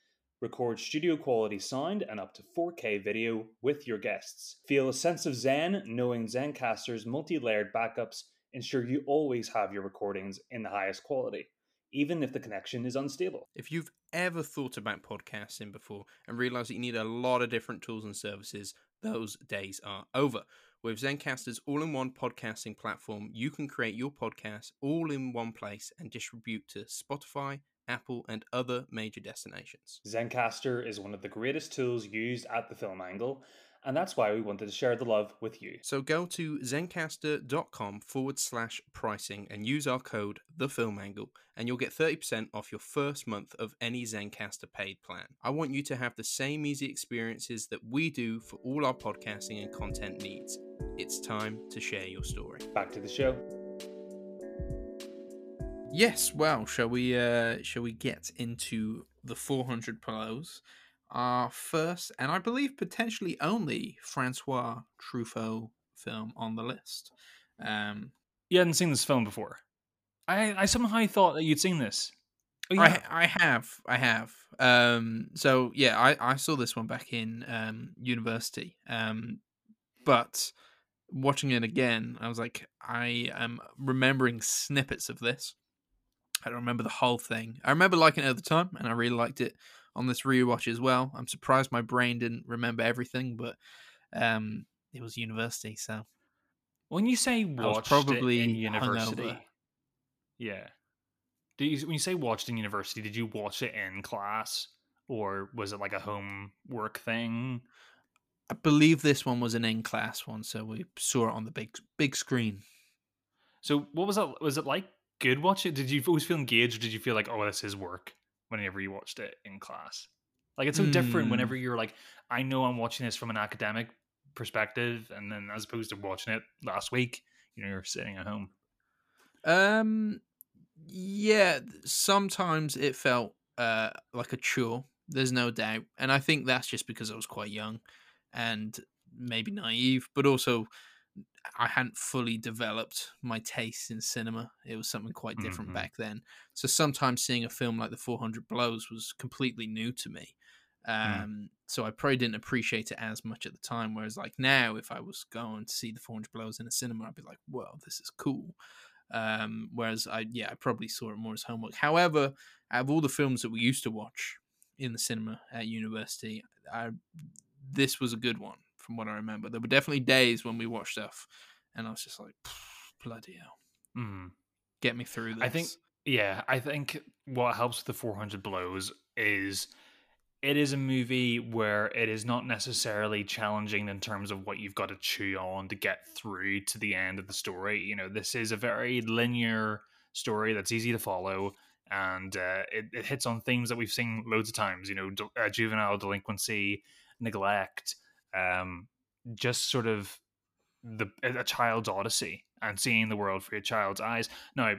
Speaker 2: Record studio quality sound and up to 4K video with your guests. Feel a sense of Zen knowing Zencastr's multi layered backups ensure you always have your recordings in the highest quality, even if the connection is unstable.
Speaker 1: If you've ever thought about podcasting before and realized that you need a lot of different tools and services, those days are over. With Zencastr's all in one podcasting platform, you can create your podcast all in one place and distribute to Spotify, Apple, and other major destinations.
Speaker 2: Zencastr is one of the greatest tools used at the film angle, and that's why we wanted to share the love with you.
Speaker 1: So go to zencastr.com forward slash pricing and use our code TheFilmAngle, and you'll get 30% off your first month of any Zencastr paid plan. I want you to have the same easy experiences that we do for all our podcasting and content needs. It's time to share your story.
Speaker 2: Back to the show.
Speaker 1: Yes, well, shall we uh shall we get into the 400 Blows? Our first and I believe potentially only Francois Truffaut film on the list. Um
Speaker 2: You hadn't seen this film before. I, I somehow thought that you'd seen this. Oh,
Speaker 1: I I have I have. Um so yeah, I I saw this one back in um university. Um but watching it again, I was like I am remembering snippets of this. I don't remember the whole thing. I remember liking it at the time and I really liked it on this rewatch as well. I'm surprised my brain didn't remember everything, but um it was university, so
Speaker 2: when you say watched
Speaker 1: probably
Speaker 2: in university,
Speaker 1: hungover.
Speaker 2: yeah. You, when you say watched in university, did you watch it in class, or was it like a homework thing?
Speaker 1: I believe this one was an in class one, so we saw it on the big big screen.
Speaker 2: So what was that? Was it like good watch it? Did you always feel engaged, or did you feel like, oh, this is work whenever you watched it in class? Like it's so different
Speaker 1: Mm.
Speaker 2: whenever you're like, I know I'm watching this from an academic perspective, and then as opposed to watching it last week, you know, you're sitting at home.
Speaker 1: Um, yeah, sometimes it felt uh like a chore. There's no doubt, and I think that's just because I was quite young. and maybe naive, but also I hadn't fully developed my taste in cinema. It was something quite different
Speaker 2: Mhm.
Speaker 1: back then. So sometimes seeing a film like The 400 Blows was completely new to me.
Speaker 2: Mm.
Speaker 1: Um, So I probably didn't appreciate it as much at the time. Whereas like now, if I was going to see The 400 Blows in a cinema, I'd be like, "Whoa, this is cool." Um, whereas I, yeah, I probably saw it more as homework. However, out of all the films that we used to watch in the cinema at university, I, this was a good one from what I remember. There were definitely days when we watched stuff, and I was just like, "Bloody hell,
Speaker 2: Mm.
Speaker 1: get me through this."
Speaker 2: I think Yeah, I think what helps with the 400 Blows is it is a movie where it is not necessarily challenging in terms of what you've got to chew on to get through to the end of the story. You know, this is a very linear story that's easy to follow. And uh, it, it hits on themes that we've seen loads of times, you know, de- uh, juvenile delinquency, neglect, um, just sort of the a child's odyssey and seeing the world through a child's eyes. Now,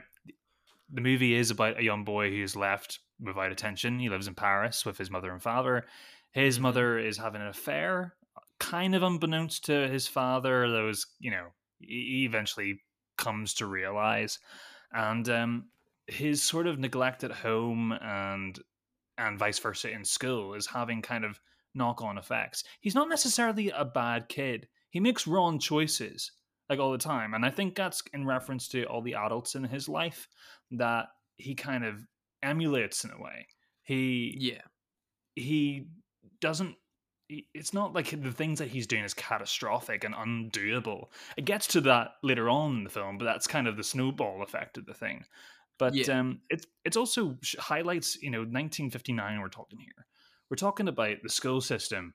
Speaker 2: the movie is about a young boy who's left without attention. He lives in Paris with his mother and father. His
Speaker 1: Mhm.
Speaker 2: mother is having an affair, kind of unbeknownst to his father. Those, you know, he eventually comes to realize, and um, his sort of neglect at home and and vice versa in school is having kind of knock on effects. He's not necessarily a bad kid. He makes wrong choices like all the time, and I think that's in reference to all the adults in his life that he kind of emulates in a way. He
Speaker 1: yeah,
Speaker 2: he doesn't it's not like the things that he's doing is catastrophic and undoable. It gets to that later on in the film, but that's kind of the snowball effect of the thing. But
Speaker 1: Yeah.
Speaker 2: um, it's it's also highlights you know 1959. We're talking here. We're talking about the school system,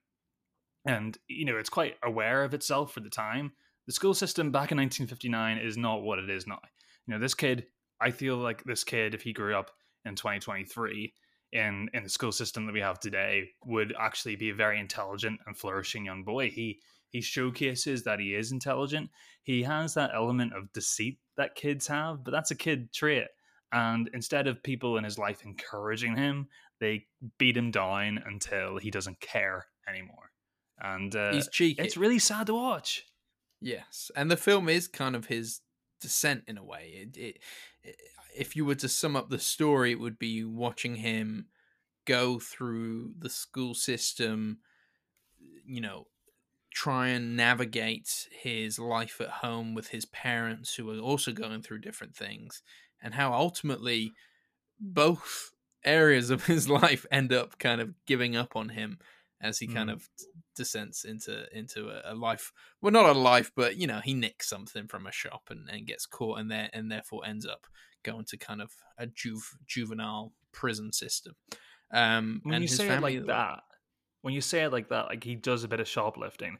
Speaker 2: and you know it's quite aware of itself for the time. The school system back in 1959 is not what it is now. You know, this kid. I feel like this kid, if he grew up in 2023 in in the school system that we have today, would actually be a very intelligent and flourishing young boy. He he showcases that he is intelligent. He has that element of deceit that kids have, but that's a kid trait. And instead of people in his life encouraging him, they beat him down until he doesn't care anymore. And uh,
Speaker 1: he's cheeky.
Speaker 2: it's really sad to watch.
Speaker 1: Yes, and the film is kind of his descent in a way. It, it, it, if you were to sum up the story, it would be watching him go through the school system, you know, try and navigate his life at home with his parents who are also going through different things, and how ultimately both areas of his life end up kind of giving up on him as he kind
Speaker 2: Mm.
Speaker 1: of descends into into a, a life well not a life but you know he nicks something from a shop and, and gets caught and there and therefore ends up going to kind of a juve, juvenile prison system um
Speaker 2: when
Speaker 1: and
Speaker 2: you
Speaker 1: his
Speaker 2: say it like that, when you say it like that, like he does a bit of shoplifting,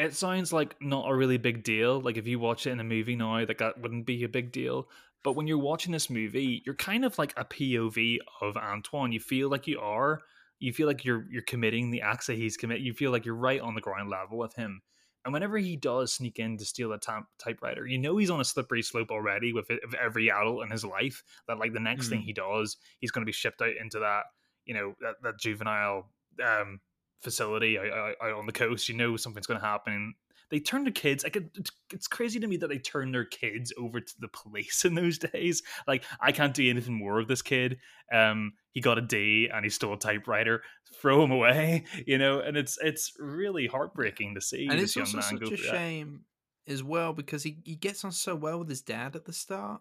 Speaker 2: it sounds like not a really big deal. Like if you watch it in a movie now, like that wouldn't be a big deal. But when you're watching this movie, you're kind of like a POV of Antoine. You feel like you are. You feel like you're you're committing the acts that he's commit. You feel like you're right on the ground level with him. And whenever he does sneak in to steal a tam- typewriter, you know he's on a slippery slope already with, it, with every adult in his life. That like the next thing
Speaker 1: Mhm.
Speaker 2: he does, he's going to be shipped out into that you know that, that juvenile um, facility out, out, out on the coast. You know something's going to happen. They turn their kids like it, it's, it's crazy to me that they turn their kids over to the police in those days. Like I can't do anything more of this kid. Um, he got a D and he stole a typewriter. Throw him away, you know. And it's it's really heartbreaking to see
Speaker 1: and
Speaker 2: this
Speaker 1: it's
Speaker 2: young
Speaker 1: also
Speaker 2: man go
Speaker 1: such a
Speaker 2: through that.
Speaker 1: shame as well because he, he gets on so well with his dad at the start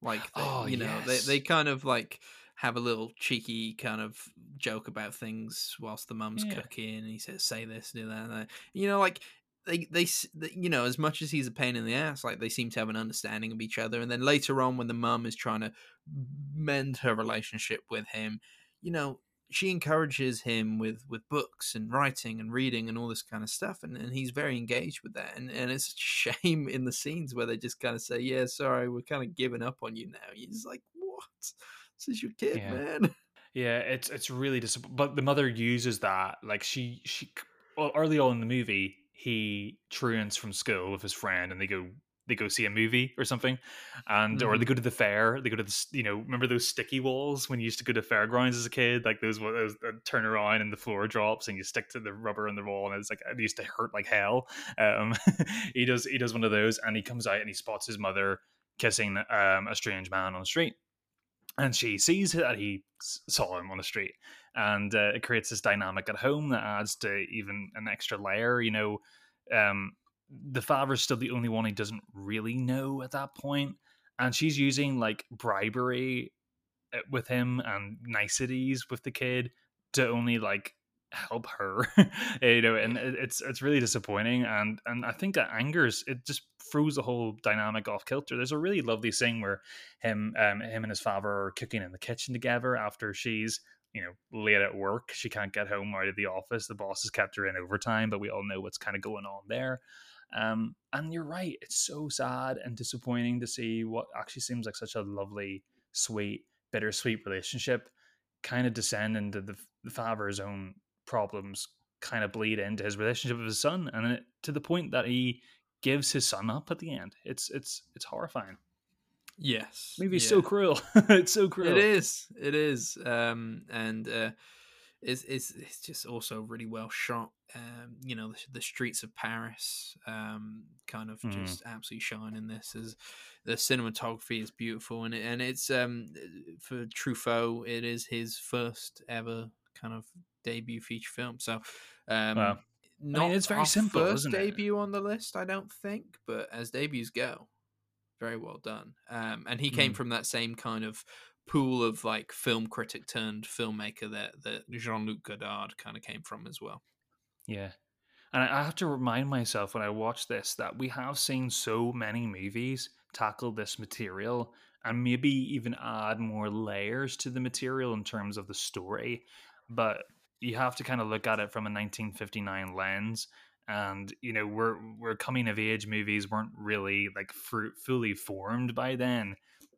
Speaker 1: like they,
Speaker 2: Oh,
Speaker 1: you know
Speaker 2: yes.
Speaker 1: they, they kind of like have a little cheeky kind of joke about things whilst the mum's
Speaker 2: Yeah.
Speaker 1: cooking and he says say this do that, and that. You know like they, they they you know as much as he's a pain in the ass like they seem to have an understanding of each other and then later on when the mum is trying to mend her relationship with him you know she encourages him with with books and writing and reading and all this kind of stuff and, and he's very engaged with that and and it's a shame in the scenes where they just kind of say yeah sorry we're kind of giving up on you now. He's like what this is your kid
Speaker 2: Yeah.
Speaker 1: man
Speaker 2: Yeah, it's it's really disappointing. But the mother uses that like she she well, early on in the movie he truants from school with his friend and they go they go see a movie or something, and mm-hmm. or they mm-hmm. go to the fair. They go to the you know remember those sticky walls when you used to go to fairgrounds as a kid, like those what those that turn around and the floor drops and you stick to the rubber on the wall and it's like it used to hurt like hell. Um, he does he does one of those and he comes out and he spots his mother kissing um, a strange man on the street and she sees that he saw him on the street and uh, it creates this dynamic at home that adds to even an extra layer you know um, the father's still the only one he doesn't really know at that point and she's using like bribery uh, with him and niceties with the kid to only like help her you know and it's it's really disappointing and and i think that angers it just throws the whole dynamic off kilter. There's a really lovely scene where him um him and his father are cooking in the kitchen together after she's you know late at work. She can't get home out of the office. The boss has kept her in overtime but we all know what's kind of going on there. Um and you're right it's so sad and disappointing to see what actually seems like such a lovely sweet bittersweet relationship kind of descend into the, the father's own problems kind of bleed into his relationship with his son, and it, to the point that he gives his son up at the end. It's it's it's horrifying.
Speaker 1: Yes,
Speaker 2: movie's yeah. so cruel. it's so cruel.
Speaker 1: It is. It is. Um, and uh, it's it's it's just also really well shot. Um, you know, the, the streets of Paris, um, kind of mm. just absolutely shine in this. As the cinematography is beautiful, and it, and it's um for Truffaut, it is his first ever kind of debut feature film. So, um, wow. not I mean, it's very simple. First debut on the list, I don't think, but as debuts go, very well done. Um, and he came mm. from that same kind of pool of like film critic turned filmmaker that that Jean Luc Godard kind of came from as well.
Speaker 2: Yeah. And I have to remind myself when I watch this that we have seen so many movies tackle this material and maybe even add more layers to the material in terms of the story. But you have to kind of look at it from a 1959 lens and you know we're we're coming of age movies weren't really like fruit, fully formed by then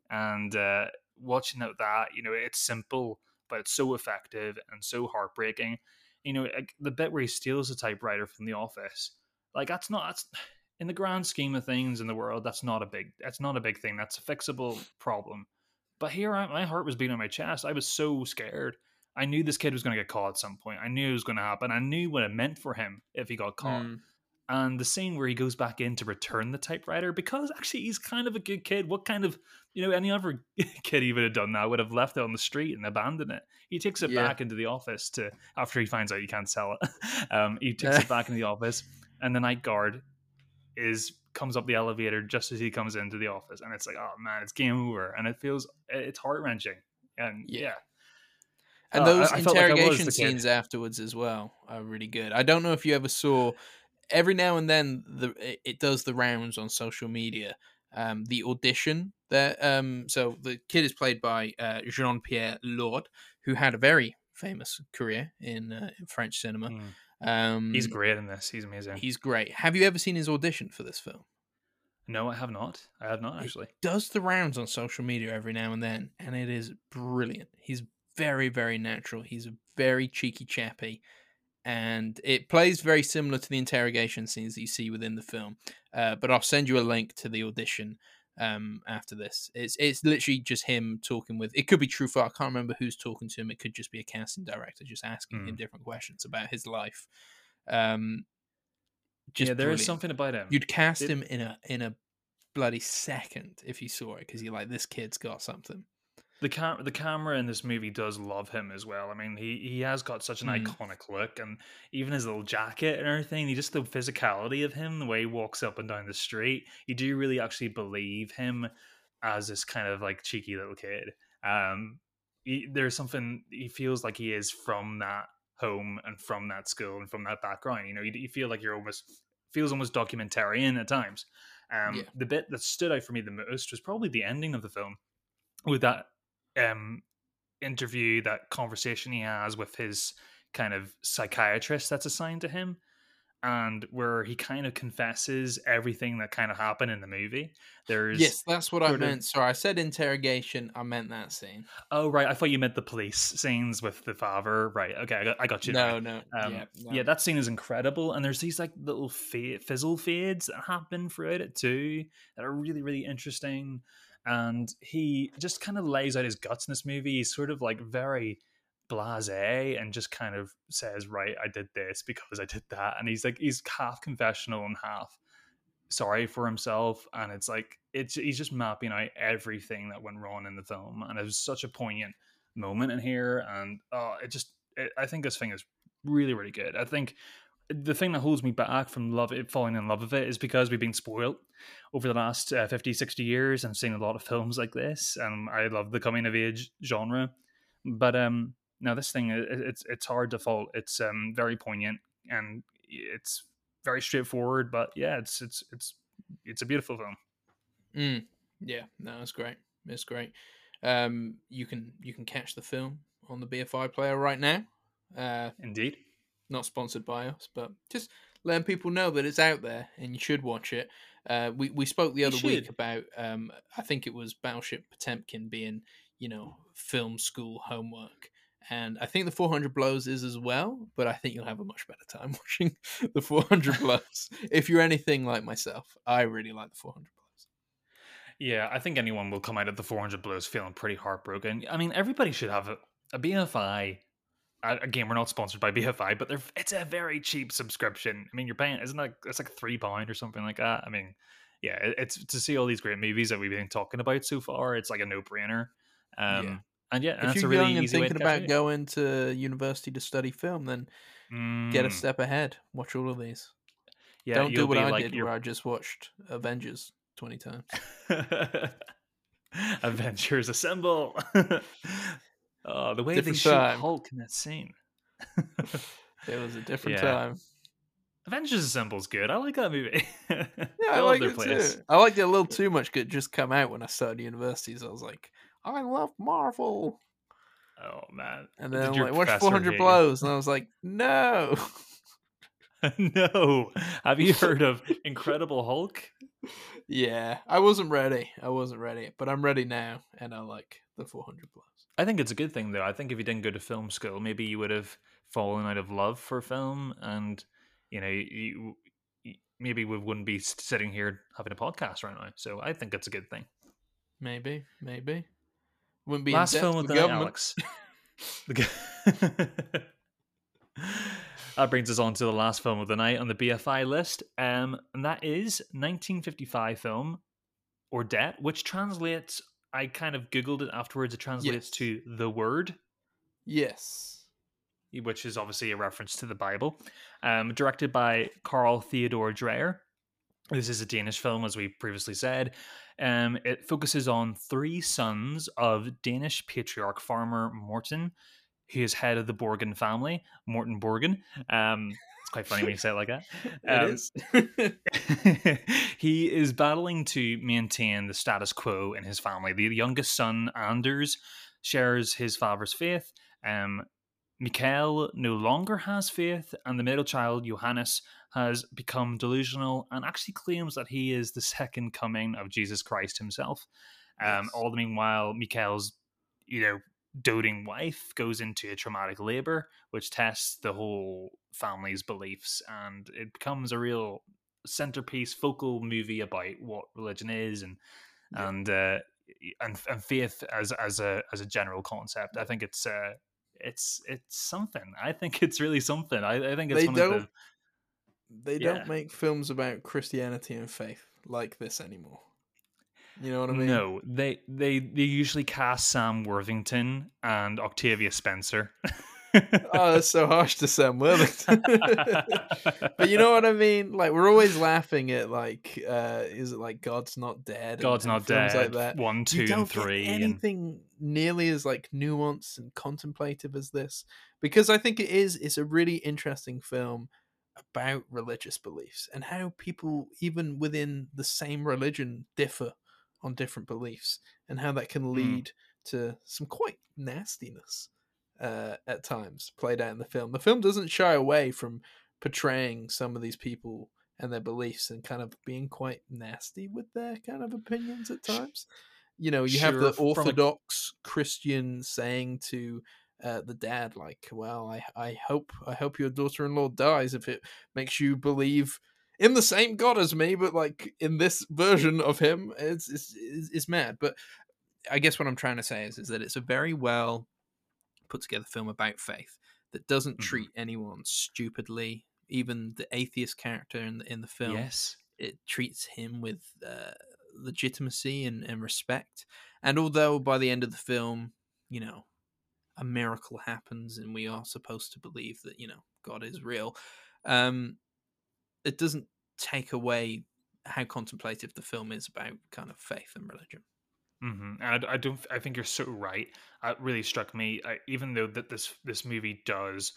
Speaker 2: and uh watching out that you know it's simple but it's so effective and so heartbreaking. You know like the bit where he steals the typewriter from the office like that's not that's in the grand scheme of things in the world that's not a big that's not a big thing that's a fixable problem. But here my heart was beating on my chest i was so scared I knew this kid was going to get caught at some point. I knew it was going to happen. I knew what it meant for him if he got caught. Mm. And the scene where he goes back in to return the typewriter, because actually he's kind of a good kid. What kind of, you know, any other kid he would have done that would have left it on the street and abandoned it. He takes it yeah. back into the office to after he finds out you can't sell it. Um, he takes it back in the office, and the night guard is comes up the elevator just as he comes into the office, and it's like, oh man, it's game over, and it feels it's heart wrenching, and yeah. yeah
Speaker 1: and those I, I interrogation like scenes afterwards as well are really good. I don't know if you ever saw. Every now and then, the it does the rounds on social media. Um, the audition that um, so the kid is played by uh, Jean Pierre Léaud, who had a very famous career in, uh, in French cinema. Mm. Um,
Speaker 2: he's great in this. He's amazing.
Speaker 1: He's great. Have you ever seen his audition for this film?
Speaker 2: No, I have not. I have not actually.
Speaker 1: It does the rounds on social media every now and then, and it is brilliant. He's very, very natural. He's a very cheeky chappy. And it plays very similar to the interrogation scenes that you see within the film. Uh, but I'll send you a link to the audition um, after this. It's it's literally just him talking with. It could be Truffaut I can't remember who's talking to him. It could just be a casting director just asking mm. him different questions about his life. Um,
Speaker 2: just yeah, there brilliant. is something about him.
Speaker 1: You'd cast it... him in a in a bloody second if you saw it because you're like, this kid's got something
Speaker 2: the cam- the camera in this movie does love him as well. I mean, he he has got such an mm. iconic look, and even his little jacket and everything. He just the physicality of him, the way he walks up and down the street. You do really actually believe him as this kind of like cheeky little kid. Um, he, there's something he feels like he is from that home and from that school and from that background. You know, you, you feel like you're almost feels almost documentarian at times. Um, yeah. The bit that stood out for me the most was probably the ending of the film with that um, interview, that conversation he has with his kind of psychiatrist that's assigned to him. and where he kind of confesses everything that kind of happened in the movie. There's
Speaker 1: Yes, that's what I
Speaker 2: sort of-
Speaker 1: meant. Sorry, I said interrogation. I meant that scene.
Speaker 2: oh right, I thought you meant the police scenes with the father. Right, okay, I got, I got you. now.
Speaker 1: No, no,
Speaker 2: Um,
Speaker 1: yeah, no.
Speaker 2: yeah, that scene is incredible, and there's these like little fa- fizzle fades that happen throughout it too that are really, really interesting. And he just kind of lays out his guts in this movie. He's sort of like very blasé and just kind of says, "Right, I did this because I did that," and he's like he's half confessional and half sorry for himself, and it's like it's he's just mapping out everything that went wrong in the film, and it was such a poignant moment in here, and oh, it just it, I think this thing is really really good. I think the thing that holds me back from love it falling in love with it is because we've been spoiled over the last uh, 50 60 years and seen a lot of films like this and i love the coming of age genre but um now this thing it, it's it's hard to fault it's um very poignant and it's very straightforward but yeah it's it's it's it's a beautiful film
Speaker 1: Mm, yeah, no, it's great. It's great. Um, you can you can catch the film on the BFI player right now. Uh,
Speaker 2: indeed
Speaker 1: not sponsored by us, but just letting people know that it's out there and you should watch it. Uh, we we spoke the other week about um, I think it was Battleship Potemkin being you know film school homework, and I think the 400 blows is as well. But I think you'll have a much better time watching the 400 blows if you're anything like myself. I really like the 400 blows.
Speaker 2: Yeah, I think anyone will come out of the 400 blows feeling pretty heartbroken. I mean, everybody should have a, a BFI. Again, we're not sponsored by BFI, but they're, it's a very cheap subscription. I mean, you're paying, isn't that, it's like three pound or something like that. I mean, yeah, it's to see all these great movies that we've been talking about so far. It's like a no brainer. Um,
Speaker 1: Yeah.
Speaker 2: And yeah,
Speaker 1: if
Speaker 2: that's
Speaker 1: you're
Speaker 2: a really
Speaker 1: young and thinking about going to university to study film, then get a
Speaker 2: Mm,
Speaker 1: step ahead. Watch all of these.
Speaker 2: yeah,
Speaker 1: Don't do what I
Speaker 2: like
Speaker 1: did,
Speaker 2: your
Speaker 1: where I just watched Avengers 20 times.
Speaker 2: Avengers assemble. oh, the way
Speaker 1: Different
Speaker 2: they shoot
Speaker 1: time.
Speaker 2: Hulk in that scene.
Speaker 1: It was a different
Speaker 2: Yeah.
Speaker 1: time.
Speaker 2: Avengers Assemble's good. I like that movie. yeah,
Speaker 1: Yeah, I, like it too. I liked it a little too much. It just come out when I started university, so I was like, I love Marvel.
Speaker 2: Oh man.
Speaker 1: And then I'm like, watch 400? Blows, and I was like, no.
Speaker 2: no. Have you heard of Incredible Hulk?
Speaker 1: yeah, I wasn't ready. I wasn't ready, but I'm ready now, and I like the 400 Blows.
Speaker 2: I think it's a good thing though. I think if you didn't go to film school, maybe you would have fallen out of love for film, and you know, you, you maybe we wouldn't be sitting here having a podcast right now. So I think it's a good thing.
Speaker 1: Maybe, maybe. Wouldn't be
Speaker 2: Last film of
Speaker 1: the
Speaker 2: the night,
Speaker 1: government.
Speaker 2: Alex. That brings us on to the last film of the night on the BFI list, um, and that is 1955 film Ordet, which translates. I kind of googled it afterwards. It translates
Speaker 1: Yes.
Speaker 2: to the word,
Speaker 1: Yes.
Speaker 2: which is obviously a reference to the Bible. Um, directed by Carl Theodor Dreyer. This is a Danish film, as we previously said. Um, it focuses on three sons of Danish patriarch farmer Morten, who is head of the Borgen family, Morten Borgen. Um, quite funny when you say it like that. Um,
Speaker 1: It is.
Speaker 2: he is battling to maintain the status quo in his family. The youngest son, Anders, shares his father's faith. Um, Mikael no longer has faith, and the middle child, Johannes, has become delusional and actually claims that he is the second coming of Jesus Christ himself. Um,
Speaker 1: Yes.
Speaker 2: All the meanwhile, Mikael's, you know, doting wife goes into a traumatic labor, which tests the whole family's beliefs, and it becomes a real centerpiece, focal movie about what religion is and
Speaker 1: Yeah.
Speaker 2: and uh, and and faith as as a as a general concept. I think it's uh, it's it's something. I think it's really something. I, I think it's
Speaker 1: They
Speaker 2: one of the
Speaker 1: they
Speaker 2: Yeah.
Speaker 1: don't make films about Christianity and faith like this anymore. You know what I mean?
Speaker 2: No, they they they usually cast Sam Worthington and Octavia Spencer.
Speaker 1: Oh, that's so harsh to Sam Worthington. but you know what I mean? Like we're always laughing at like, uh is it like God's not dead?
Speaker 2: God's not dead.
Speaker 1: Like that.
Speaker 2: One,
Speaker 1: you
Speaker 2: two, and three.
Speaker 1: Get
Speaker 2: and-
Speaker 1: anything nearly as like nuanced and contemplative as this because I think it is. It's a really interesting film about religious beliefs and how people, even within the same religion, differ on different beliefs and how that can
Speaker 2: Mm.
Speaker 1: lead to some quite nastiness uh, at times played out in the film. The film doesn't shy away from portraying some of these people and their beliefs and kind of being quite nasty with their kind of opinions at times. You know, you have the
Speaker 2: from a-
Speaker 1: orthodox Christian saying to uh, the dad, like, "Well, I I hope I hope your daughter-in-law dies if it makes you believe." In the same God as me, but like in this version of him, it's it's, it's, mad. But I guess what I'm trying to say is, is that it's a very well put together film about faith that doesn't
Speaker 2: Mhm.
Speaker 1: treat anyone stupidly. Even the atheist character in the in the film,
Speaker 2: Yes.
Speaker 1: it treats him with uh, legitimacy and, and respect. And although by the end of the film, you know, a miracle happens and we are supposed to believe that you know God is real, um, it doesn't take away how contemplative the film is about kind of faith and religion.
Speaker 2: hmm And I, I don't. I think you're so right. It really struck me, I, even though that this this movie does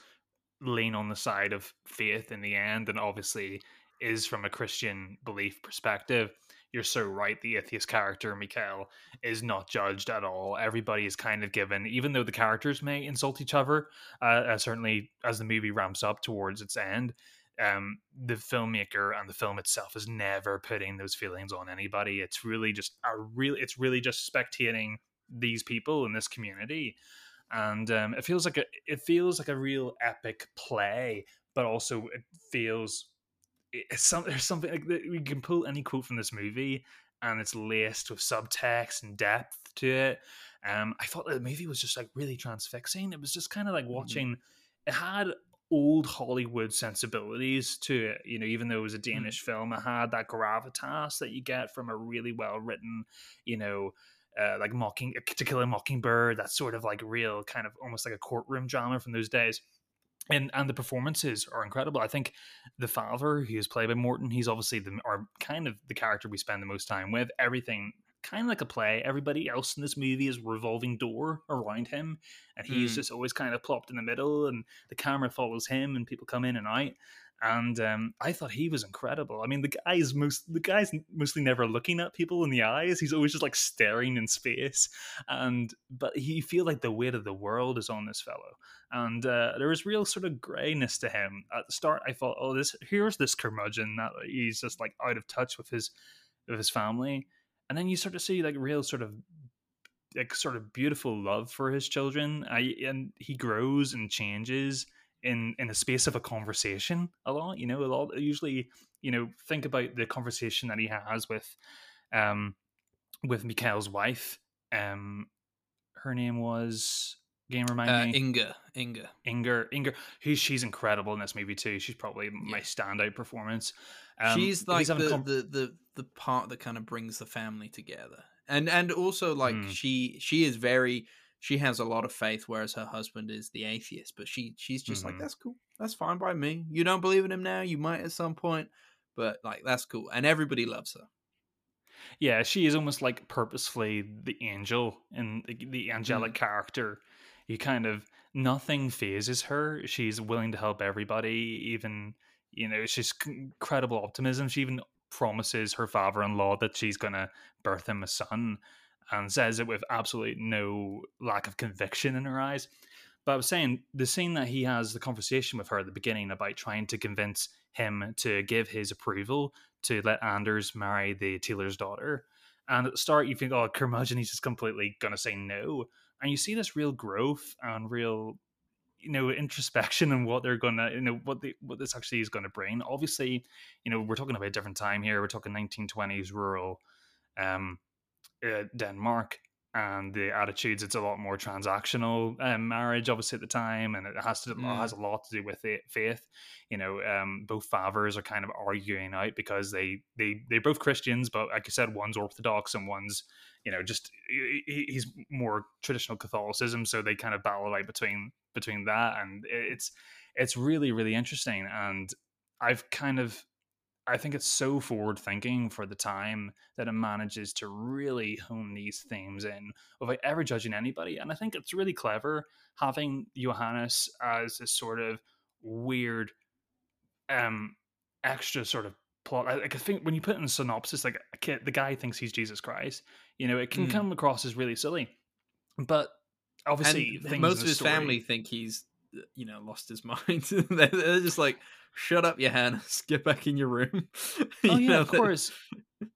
Speaker 2: lean on the side of faith in the end, and obviously is from a Christian belief perspective. You're so right. The atheist character, Mikhail, is not judged at all. Everybody is kind of given, even though the characters may insult each other. Uh, uh, certainly, as the movie ramps up towards its end, um, the filmmaker and the film itself is never putting those feelings on anybody. It's really just a real. It's really just spectating these people in this community, and um, it feels like a. It feels like a real epic play, but also it feels. It's some, there's something like that- we can pull any quote from this movie, and it's laced with subtext and depth to it. Um, I thought the movie was just like really transfixing. It was just kind of like watching. It had old Hollywood sensibilities to it. You know, even though it was a Danish film, it had that gravitas that you get from a really well written, you know, uh, like mocking to kill a mockingbird. That sort of like real kind of almost like a courtroom drama from those days. And and the performances are incredible. I think the father, who is played by Morten, he's obviously the or kind of the character we spend the most time with. Everything kind of like a play. Everybody else in this movie is revolving door around him, and he's
Speaker 1: Mm.
Speaker 2: just always kind of plopped in the middle, and the camera follows him, and people come in and out. And um, I thought he was incredible. I mean, the guy's most the guy's mostly never looking at people in the eyes. He's always just like staring in space, and but he feel like the weight of the world is on this fellow. And uh, there was real sort of grayness to him at the start. I thought, oh, this here's this curmudgeon that he's just like out of touch with his with his family, and then you sort of see like real sort of like sort of beautiful love for his children. I, and he grows and changes in in the space of a conversation a lot. You know, a lot. Usually, you know, think about the conversation that he has with um with Mikhail's wife. Um, her name was. Game remind
Speaker 1: Uh,
Speaker 2: me.
Speaker 1: Inga, Inga.
Speaker 2: Inger, Inger, who she's incredible in this movie too. She's probably my standout performance. Um,
Speaker 1: she's like the,
Speaker 2: com-
Speaker 1: the the the part that kind of brings the family together and and also like
Speaker 2: Mm.
Speaker 1: she she is very she has a lot of faith whereas her husband is the atheist but she she's just like
Speaker 2: Mhm.
Speaker 1: that's cool that's fine by me you don't believe in him now you might at some point but like that's cool and everybody loves her
Speaker 2: yeah, she is almost like purposefully the angel and the, the angelic
Speaker 1: Mm.
Speaker 2: character. You kind of nothing phases her. She's willing to help everybody. Even you know, c- incredible optimism. She even promises her father-in-law that she's gonna birth him a son, and says it with absolutely no lack of conviction in her eyes. But I was saying the scene that he has the conversation with her at the beginning about trying to convince him to give his approval to let Anders marry the tailor's daughter. And at the start, you think, oh, curmudgeon, he's just completely going to say no. And you see this real growth and real, you know, introspection and what they're to, you know, what the, what this actually is to bring. Obviously, you know, we're talking about a different time here. We're talking 1920s rural um, uh, Denmark. And the attitudes, it's a lot more transactional um, marriage, obviously at the time, and it has to
Speaker 1: Mm.
Speaker 2: has a lot to do with it, faith you know um, both fathers are kind of arguing out because they they they're both christians but like i said one's orthodox and one's you know just he- he- he's more traditional catholicism so they kind of battle right between between that and it's it's really really interesting and i've kind of i think it's so forward thinking for the time that it manages to really hone these themes in without ever judging anybody and i think it's really clever having johannes as this sort of weird um extra sort of plot. I, like, I think when you put in a synopsis, like a kid, the guy thinks he's Jesus Christ. You know, it can
Speaker 1: Mm.
Speaker 2: come across as really silly, but obviously,
Speaker 1: most of his
Speaker 2: story-
Speaker 1: family think he's you know lost his mind. they're, they're just like, "Shut up, Johannes. Get back in your room."
Speaker 2: Oh yeah,
Speaker 1: know,
Speaker 2: of course.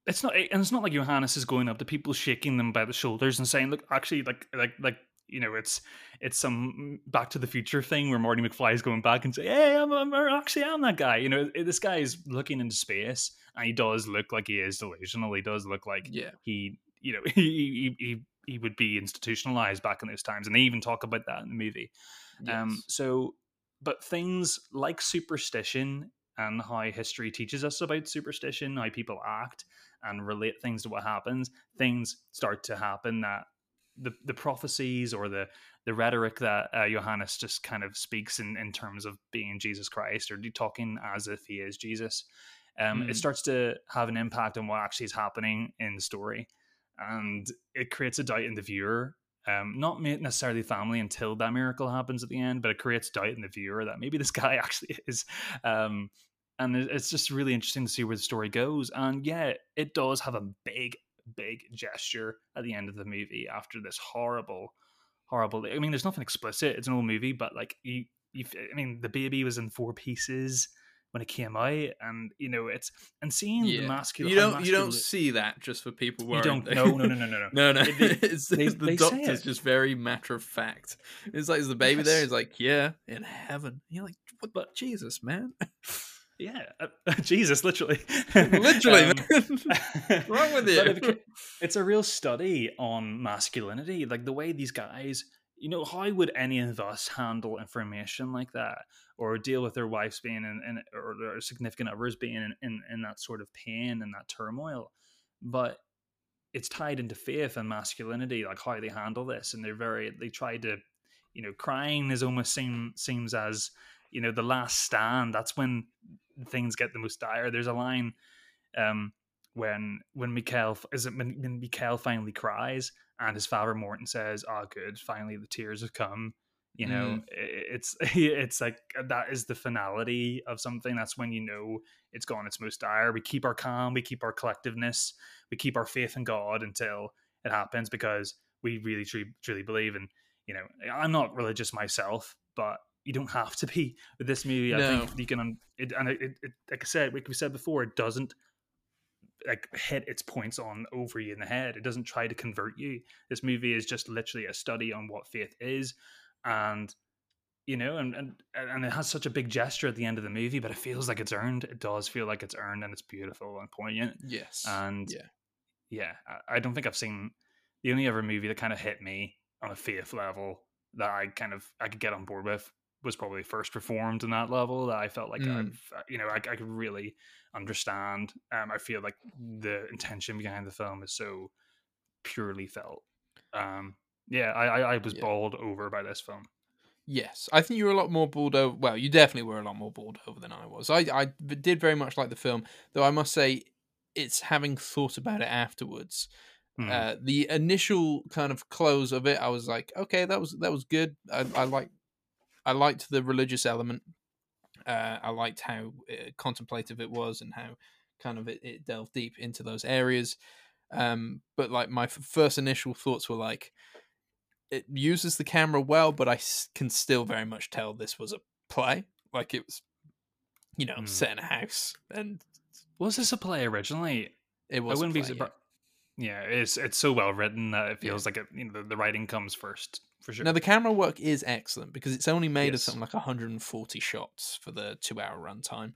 Speaker 2: It's not, and it's not like Johannes is going up to people, shaking them by the shoulders, and saying, "Look, actually, like, like, like, you know, it's it's some Back to the Future thing where Marty McFly is going back and say, "Hey, I'm, I'm actually I'm that guy." You know, this guy is looking into space, and he does look like he is delusional. He does look like
Speaker 1: Yeah.
Speaker 2: he, you know, he he he, he would be institutionalized back in those times, and they even talk about that in the movie. Um, so, but things like superstition and how history teaches us about superstition, how people act and relate things to what happens, things start to happen that the the prophecies or the the rhetoric that uh, Johannes just kind of speaks in in terms of being Jesus Christ or talking as if he is Jesus. Um,
Speaker 1: Mm.
Speaker 2: It starts to have an impact on what actually is happening in the story, and it creates a doubt in the viewer um, not necessarily family until that miracle happens at the end, but it creates doubt in the viewer that maybe this guy actually is. Um, and it's just really interesting to see where the story goes. And yeah, it does have a big, big gesture at the end of the movie after this horrible, horrible. I mean, there's nothing explicit. It's an old movie, but like you, you. I mean, the baby was in four pieces when it came out, and you know, it's and seeing the masculine.
Speaker 1: you don't you don't see that just for people
Speaker 2: You don't.
Speaker 1: they-
Speaker 2: No, no, no, no, no, no.
Speaker 1: No,
Speaker 2: They-
Speaker 1: it's,
Speaker 2: they-
Speaker 1: the
Speaker 2: they
Speaker 1: doctor's just very matter of fact. It's like, is the baby there? He's like, yeah, in heaven. You're like, what?
Speaker 2: But-
Speaker 1: Jesus, man,
Speaker 2: Yeah, uh, Jesus, literally,
Speaker 1: literally,
Speaker 2: Um.
Speaker 1: What's wrong with you?
Speaker 2: it- it's a real study on masculinity, like the way these guys. You know, how would any of us handle information like that, or deal with their wives being in, in or their significant others being in, in in that sort of pain and that turmoil? But it's tied into faith and masculinity, like how they handle this, and they're very they try to, you know, crying is almost seem seems as you know the last stand. That's when things get the most dire. There's a line um, when when Mikael is it when, when Mikael finally cries and his father Morten says, "Oh, good, finally the tears have come." You know,
Speaker 1: Mm.
Speaker 2: it's it's like uh, that is the finality of something. That's when you know it's gone its most dire. We keep our calm, we keep our collectiveness, we keep our faith in God until it happens because we really truly, truly believe. And you know, I'm not religious myself, but you don't have to be with this movie. I think you can, it, and it, it, like I said, like we said before, it doesn't like hit its points on over you in the head. It doesn't try to convert you. This movie is just literally a study on what faith is, and you know, and and and it has such a big gesture at the end of the movie, but it feels like it's earned. It does feel like it's earned, and it's beautiful and poignant.
Speaker 1: yes,
Speaker 2: And
Speaker 1: yeah.
Speaker 2: yeah, I, I don't think I've seen the only other movie that kind of hit me on a faith level that I kind of I could get on board with was probably First Reformed in that level that I felt like
Speaker 1: Mm.
Speaker 2: I've uh, you know I, I could really understand. Um, I feel like the intention behind the film is so purely felt. Um, yeah, I I, I was
Speaker 1: Yeah.
Speaker 2: bowled over by this film.
Speaker 1: Yes, I think you were a lot more bowled over. Well, you definitely were a lot more bowled over than I was. I, I did very much like the film, though I must say, it's having thought about it afterwards.
Speaker 2: Hmm.
Speaker 1: Uh, the initial kind of close of it, I was like, okay, that was that was good. I, I like, I liked the religious element. Uh, I liked how uh, contemplative it was and how kind of it, it delved deep into those areas. Um, but like my f- first initial thoughts were like, it uses the camera well, but I s- can still very much tell this was a play. Like it was, you know,
Speaker 2: Mm.
Speaker 1: set in a house, and
Speaker 2: was this a play originally?
Speaker 1: it was.
Speaker 2: I wouldn't be
Speaker 1: play, yeah.
Speaker 2: surprised. Yeah, it's it's so well written that it feels like it, you know the, the writing comes first for sure.
Speaker 1: Now the camera work is excellent because it's only made of something like 140 shots for the two-hour runtime.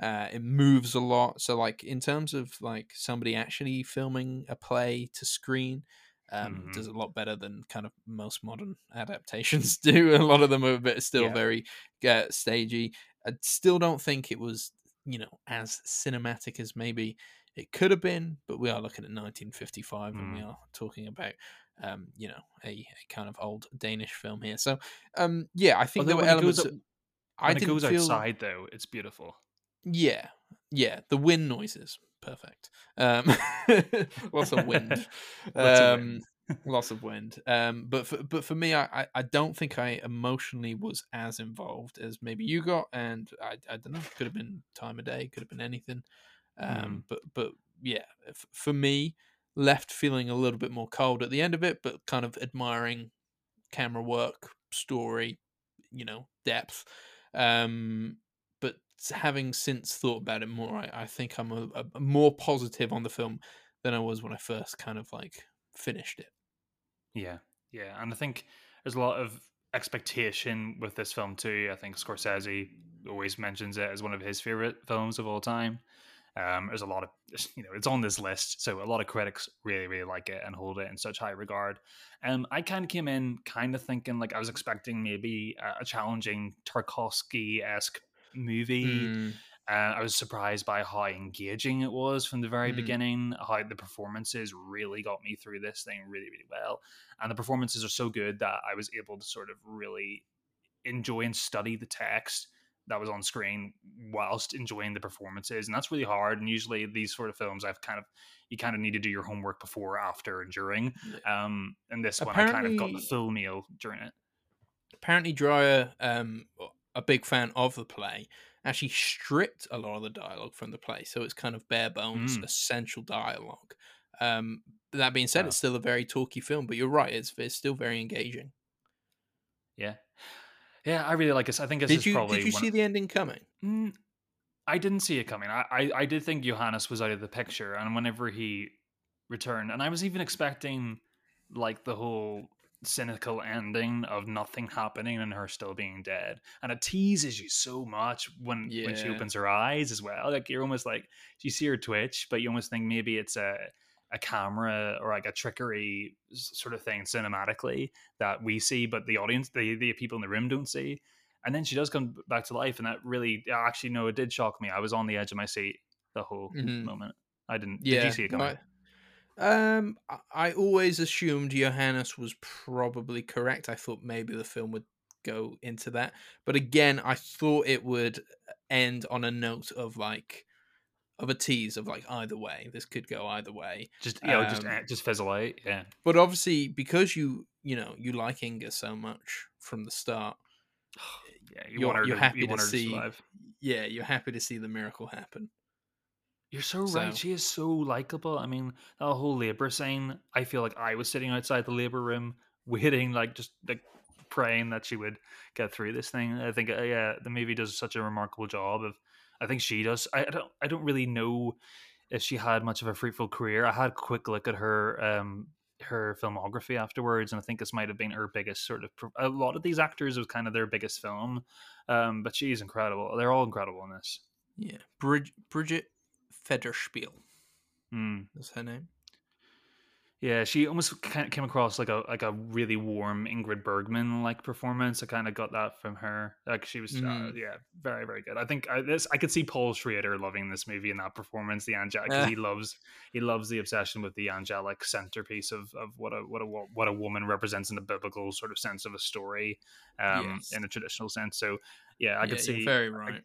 Speaker 1: Uh, it moves a lot, so like in terms of like somebody actually filming a play to screen, um,
Speaker 2: Mhm.
Speaker 1: does a lot better than kind of most modern adaptations do. A lot of them are a bit still
Speaker 2: Yeah.
Speaker 1: very uh, stagey. I still don't think it was you know as cinematic as maybe it could have been, but we are looking at 1955 and we
Speaker 2: Mm.
Speaker 1: are talking about um, you know, a, a kind of old Danish film here. So, um, yeah, I think
Speaker 2: Although
Speaker 1: there were
Speaker 2: goes
Speaker 1: elements.
Speaker 2: up-
Speaker 1: that- I didn't
Speaker 2: goes
Speaker 1: feel.
Speaker 2: outside though, it's beautiful.
Speaker 1: Yeah, yeah, the wind noises, perfect. Um, lots of wind.
Speaker 2: Lots of
Speaker 1: um,
Speaker 2: wind.
Speaker 1: lots of wind. Um, but for, but for me, I, I, I don't think I emotionally was as involved as maybe you got, and I, I don't know. Could have been time of day, could have been anything. Um,
Speaker 2: Mm.
Speaker 1: but but yeah, f- for me, left feeling a little bit more cold at the end of it, but kind of admiring camera work, story. you know depth. Um, but having since thought about it more, I, I think I'm a, a more positive on the film than I was when I first kind of like finished it.
Speaker 2: Yeah, yeah, and I think there's a lot of expectation with this film too. I think Scorsese always mentions it as one of his favorite films of all time. Um, there's a lot of you know it's on this list, so a lot of critics really really like it and hold it in such high regard. Um, I kind of came in kind of thinking like I was expecting maybe a, a challenging Tarkovsky esque movie.
Speaker 1: Mm,
Speaker 2: Uh, I was surprised by how engaging it was from the very
Speaker 1: Mm.
Speaker 2: beginning. How the performances really got me through this thing really, really well, and the performances are so good that I was able to sort of really enjoy and study the text that was on screen whilst enjoying the performances, and that's really hard. And usually, these sort of films, I've kind of you kind of need to do your homework before, after, and during. Um, and this one, I kind of got the full meal during it.
Speaker 1: apparently, Dreyer, um, a big fan of the play, actually stripped a lot of the dialogue from the play, so it's kind of bare bones,
Speaker 2: Mm.
Speaker 1: essential dialogue. Um, that being said,
Speaker 2: Wow.
Speaker 1: it's still a very talky film, but you're right, it's it's still very engaging.
Speaker 2: Yeah, yeah, I really like this. I think this
Speaker 1: Did
Speaker 2: is
Speaker 1: you
Speaker 2: probably
Speaker 1: did you see the ending coming?
Speaker 2: Mm, I didn't see it coming. I, I, I did think Johannes was out of the picture, and whenever he returned, and I was even expecting like the whole cynical ending of nothing happening and her still being dead, and it teases you so much when when she opens her eyes as well. Like you're almost like you see her twitch, but you almost think maybe it's a a camera or like a trickery sort of thing cinematically that we see, but the audience, the the people in the room don't see. And then she does come back to life and that really actually no it did shock me. I was on the edge of my seat the whole
Speaker 1: Mhm.
Speaker 2: moment. I didn't
Speaker 1: Yeah,
Speaker 2: did you see it coming?
Speaker 1: um, I- I always assumed Johannes was probably correct. I thought maybe the film would go into that, but again, I thought it would end on a note of like of a tease of like either way. This could go either way.
Speaker 2: just you know just
Speaker 1: Um,
Speaker 2: eh, just fizzle out yeah
Speaker 1: But obviously, because you you know you like Inga so much from the start,
Speaker 2: yeah you
Speaker 1: you're,
Speaker 2: want her
Speaker 1: you're
Speaker 2: to,
Speaker 1: happy
Speaker 2: you
Speaker 1: to
Speaker 2: to
Speaker 1: see.
Speaker 2: survive
Speaker 1: yeah, you're happy to see the miracle happen.
Speaker 2: you're so,
Speaker 1: So-
Speaker 2: right she is so likable i mean that whole labor scene i feel like i was sitting outside the labor room waiting like just like praying that she would get through this thing i think uh, yeah the movie does such a remarkable job of i think she does I, I don't i don't really know if she had much of a fruitful career. I had a quick look at her um her filmography afterwards, and I think this might have been her biggest sort of. A lot of these actors was kind of their biggest film, um, but she's incredible. They're all incredible in this.
Speaker 1: Yeah, Brid- Bridget Federspiel
Speaker 2: Mm.
Speaker 1: is her name.
Speaker 2: Yeah, she almost kind of came across like a like a really warm Ingrid Bergman like performance. I kind of got that from her. Like she was, uh,
Speaker 1: Mm.
Speaker 2: yeah, very very good. I think I, this I could see Paul Schrader loving this movie and that performance. The angelic, because
Speaker 1: Ah.
Speaker 2: he loves he loves the obsession with the angelic centerpiece of of what a what a what a woman represents in the biblical sort of sense of a story, um,
Speaker 1: Yes.
Speaker 2: in a traditional sense. So yeah, I
Speaker 1: yeah,
Speaker 2: could see
Speaker 1: you're very
Speaker 2: I-
Speaker 1: right.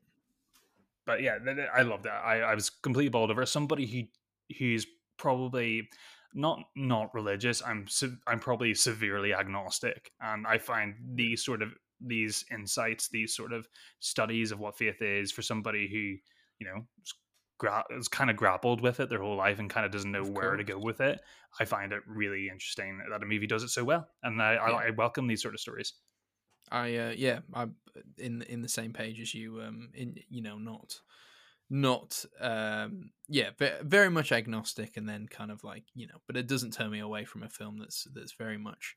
Speaker 2: but yeah, I love that. I, I was completely bowled over. Somebody who who's probably not not religious. I'm se- I'm probably severely agnostic, and I find these sort of these insights, these sort of studies of what faith is for somebody who you know is gra- kind of grappled with it their whole life and kind of doesn't know
Speaker 1: Of
Speaker 2: where to go with it. I find it really interesting that a movie does it so well, and I,
Speaker 1: Yeah.
Speaker 2: I, I welcome these sort of stories.
Speaker 1: I uh, yeah, I'm in in the same page as you. Um, in you know not not um yeah very much agnostic and then kind of like you know but it doesn't turn me away from a film that's that's very much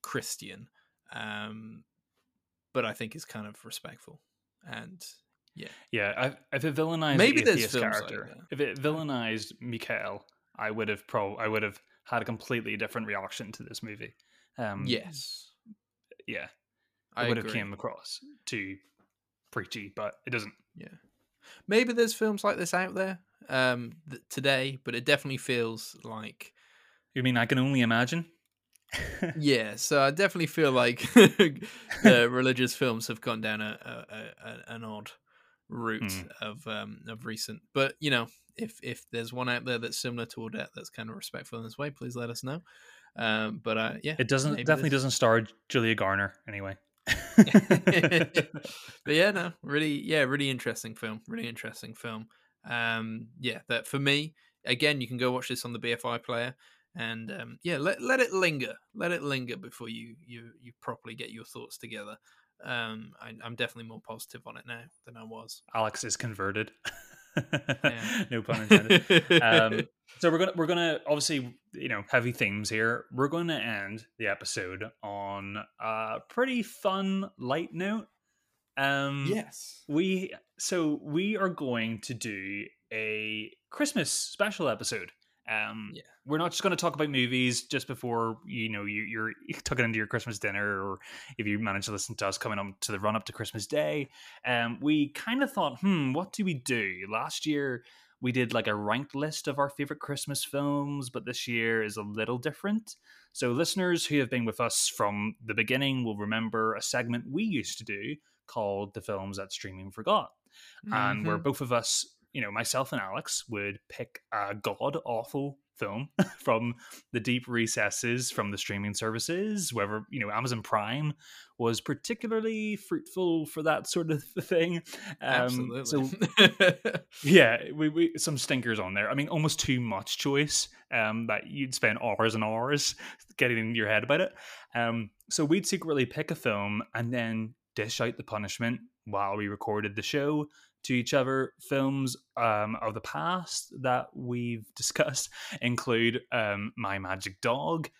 Speaker 1: christian um but i think is kind of respectful and
Speaker 2: Yeah, yeah I, if it villainized
Speaker 1: Maybe
Speaker 2: the atheist
Speaker 1: like
Speaker 2: character,
Speaker 1: that.
Speaker 2: if it villainized Mikael, I would have pro, I would have had a completely different reaction to this movie. Um,
Speaker 1: yes
Speaker 2: yeah,
Speaker 1: i
Speaker 2: would have came across too preachy, but it doesn't.
Speaker 1: yeah maybe there's films like this out there um th- today but it definitely feels like
Speaker 2: You mean I can only imagine?
Speaker 1: yeah so i definitely feel like the religious films have gone down a, a, a, an odd route
Speaker 2: Mm.
Speaker 1: of um of recent but you know if if there's one out there that's similar to Ordet that's kind of respectful in this way please let us know um but uh yeah
Speaker 2: It doesn't definitely
Speaker 1: this-
Speaker 2: doesn't star Julia Garner anyway.
Speaker 1: but yeah no really yeah really interesting film really interesting film um yeah that for me again you can go watch this on the bfi player and um yeah let, let it linger let it linger before you you you properly get your thoughts together um, I, I'm definitely more positive on it now than I was.
Speaker 2: Alex is converted.
Speaker 1: Yeah.
Speaker 2: no pun intended. um, so we're gonna we're gonna obviously you know heavy themes here. We're going to end the episode on a pretty fun light note. Um,
Speaker 1: yes.
Speaker 2: we so we are going to do a Christmas special episode. Um,
Speaker 1: Yeah.
Speaker 2: we're not just going to talk about movies just before you know you, you're tucking into your Christmas dinner, or if you manage to listen to us coming up to the run up to Christmas Day. Um, we kind of thought, hmm, what do we do? Last year we did like a ranked list of our favorite Christmas films, but this year is a little different. So listeners who have been with us from the beginning will remember a segment we used to do called "The Films That Streaming Forgot." and where
Speaker 1: Mhm.
Speaker 2: both of us, you know, myself and Alex would pick a god awful film from the deep recesses from the streaming services, whether, you know, Amazon Prime was particularly fruitful for that sort of thing. Um,
Speaker 1: Absolutely.
Speaker 2: So yeah, we, we some stinkers on there. I mean, almost too much choice. Um, that you'd spend hours and hours getting in your head about it. Um, so we'd secretly pick a film and then dish out the punishment while we recorded the show to each other. Films um, of the past that we've discussed include um, My Magic Dog,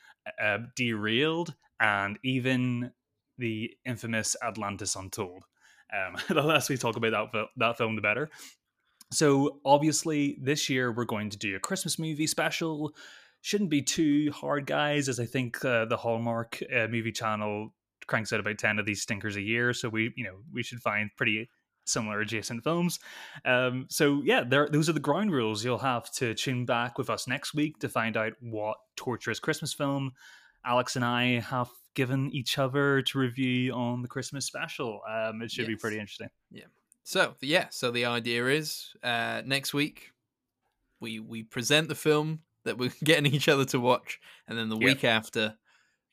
Speaker 2: uh, Derailed, and even the infamous Atlantis Untold. Um, the less we talk about that, that film, the better. So, obviously, this year we're going to do a Christmas movie special. Shouldn't be too hard, guys, as I think uh, the Hallmark uh, movie channel cranks out about 10 of these stinkers a year. So, we, you know, we should find pretty similar adjacent films. Um, so, yeah, there, those are the ground rules. You'll have to tune back with us next week to find out what torturous Christmas film Alex and I have given each other to review on the Christmas special. Um, it should be pretty interesting. Yeah.
Speaker 1: So yeah, so the idea is uh, next week we we present the film that we're getting each other to watch, and then the
Speaker 2: Yep.
Speaker 1: week after,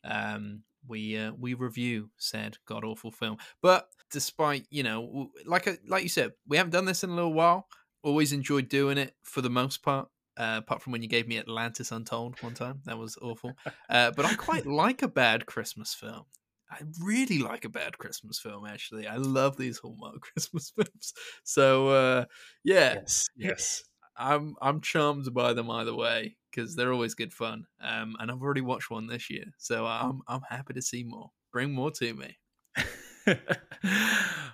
Speaker 1: um, we uh, we review said god awful film. But despite you know, like I- like you said, we haven't done this in a little while. Always enjoyed doing it for the most part. Uh, apart from when you gave me Atlantis Untold one time, that was awful. Uh, but I quite like a bad Christmas film. I really like a bad Christmas film. Actually, I love these Hallmark Christmas films. So uh, yeah,
Speaker 2: Yes. Yes.
Speaker 1: I'm I'm charmed by them either way because they're always good fun. Um, and I've already watched one this year, so I'm I'm happy to see more. Bring more to me.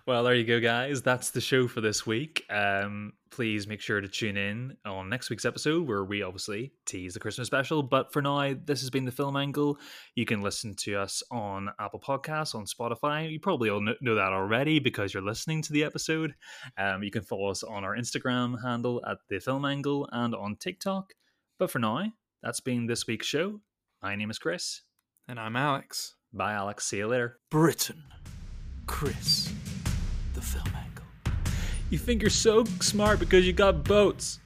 Speaker 2: well, there you go, guys. That's the show for this week. Um, please make sure to tune in on next week's episode where we obviously tease the Christmas special. But for now, this has been the Film Angle. You can listen to us on Apple Podcasts, on Spotify. You probably all know that already because you're listening to the episode. Um, you can follow us on our Instagram handle at the Film Angle and on TikTok. But for now, that's been this week's show. My name is Kris.
Speaker 1: And I'm Alex.
Speaker 2: Bye, Alex. See you later.
Speaker 1: Britain. Kris. The film angle.
Speaker 2: You think you're so smart because you got boats.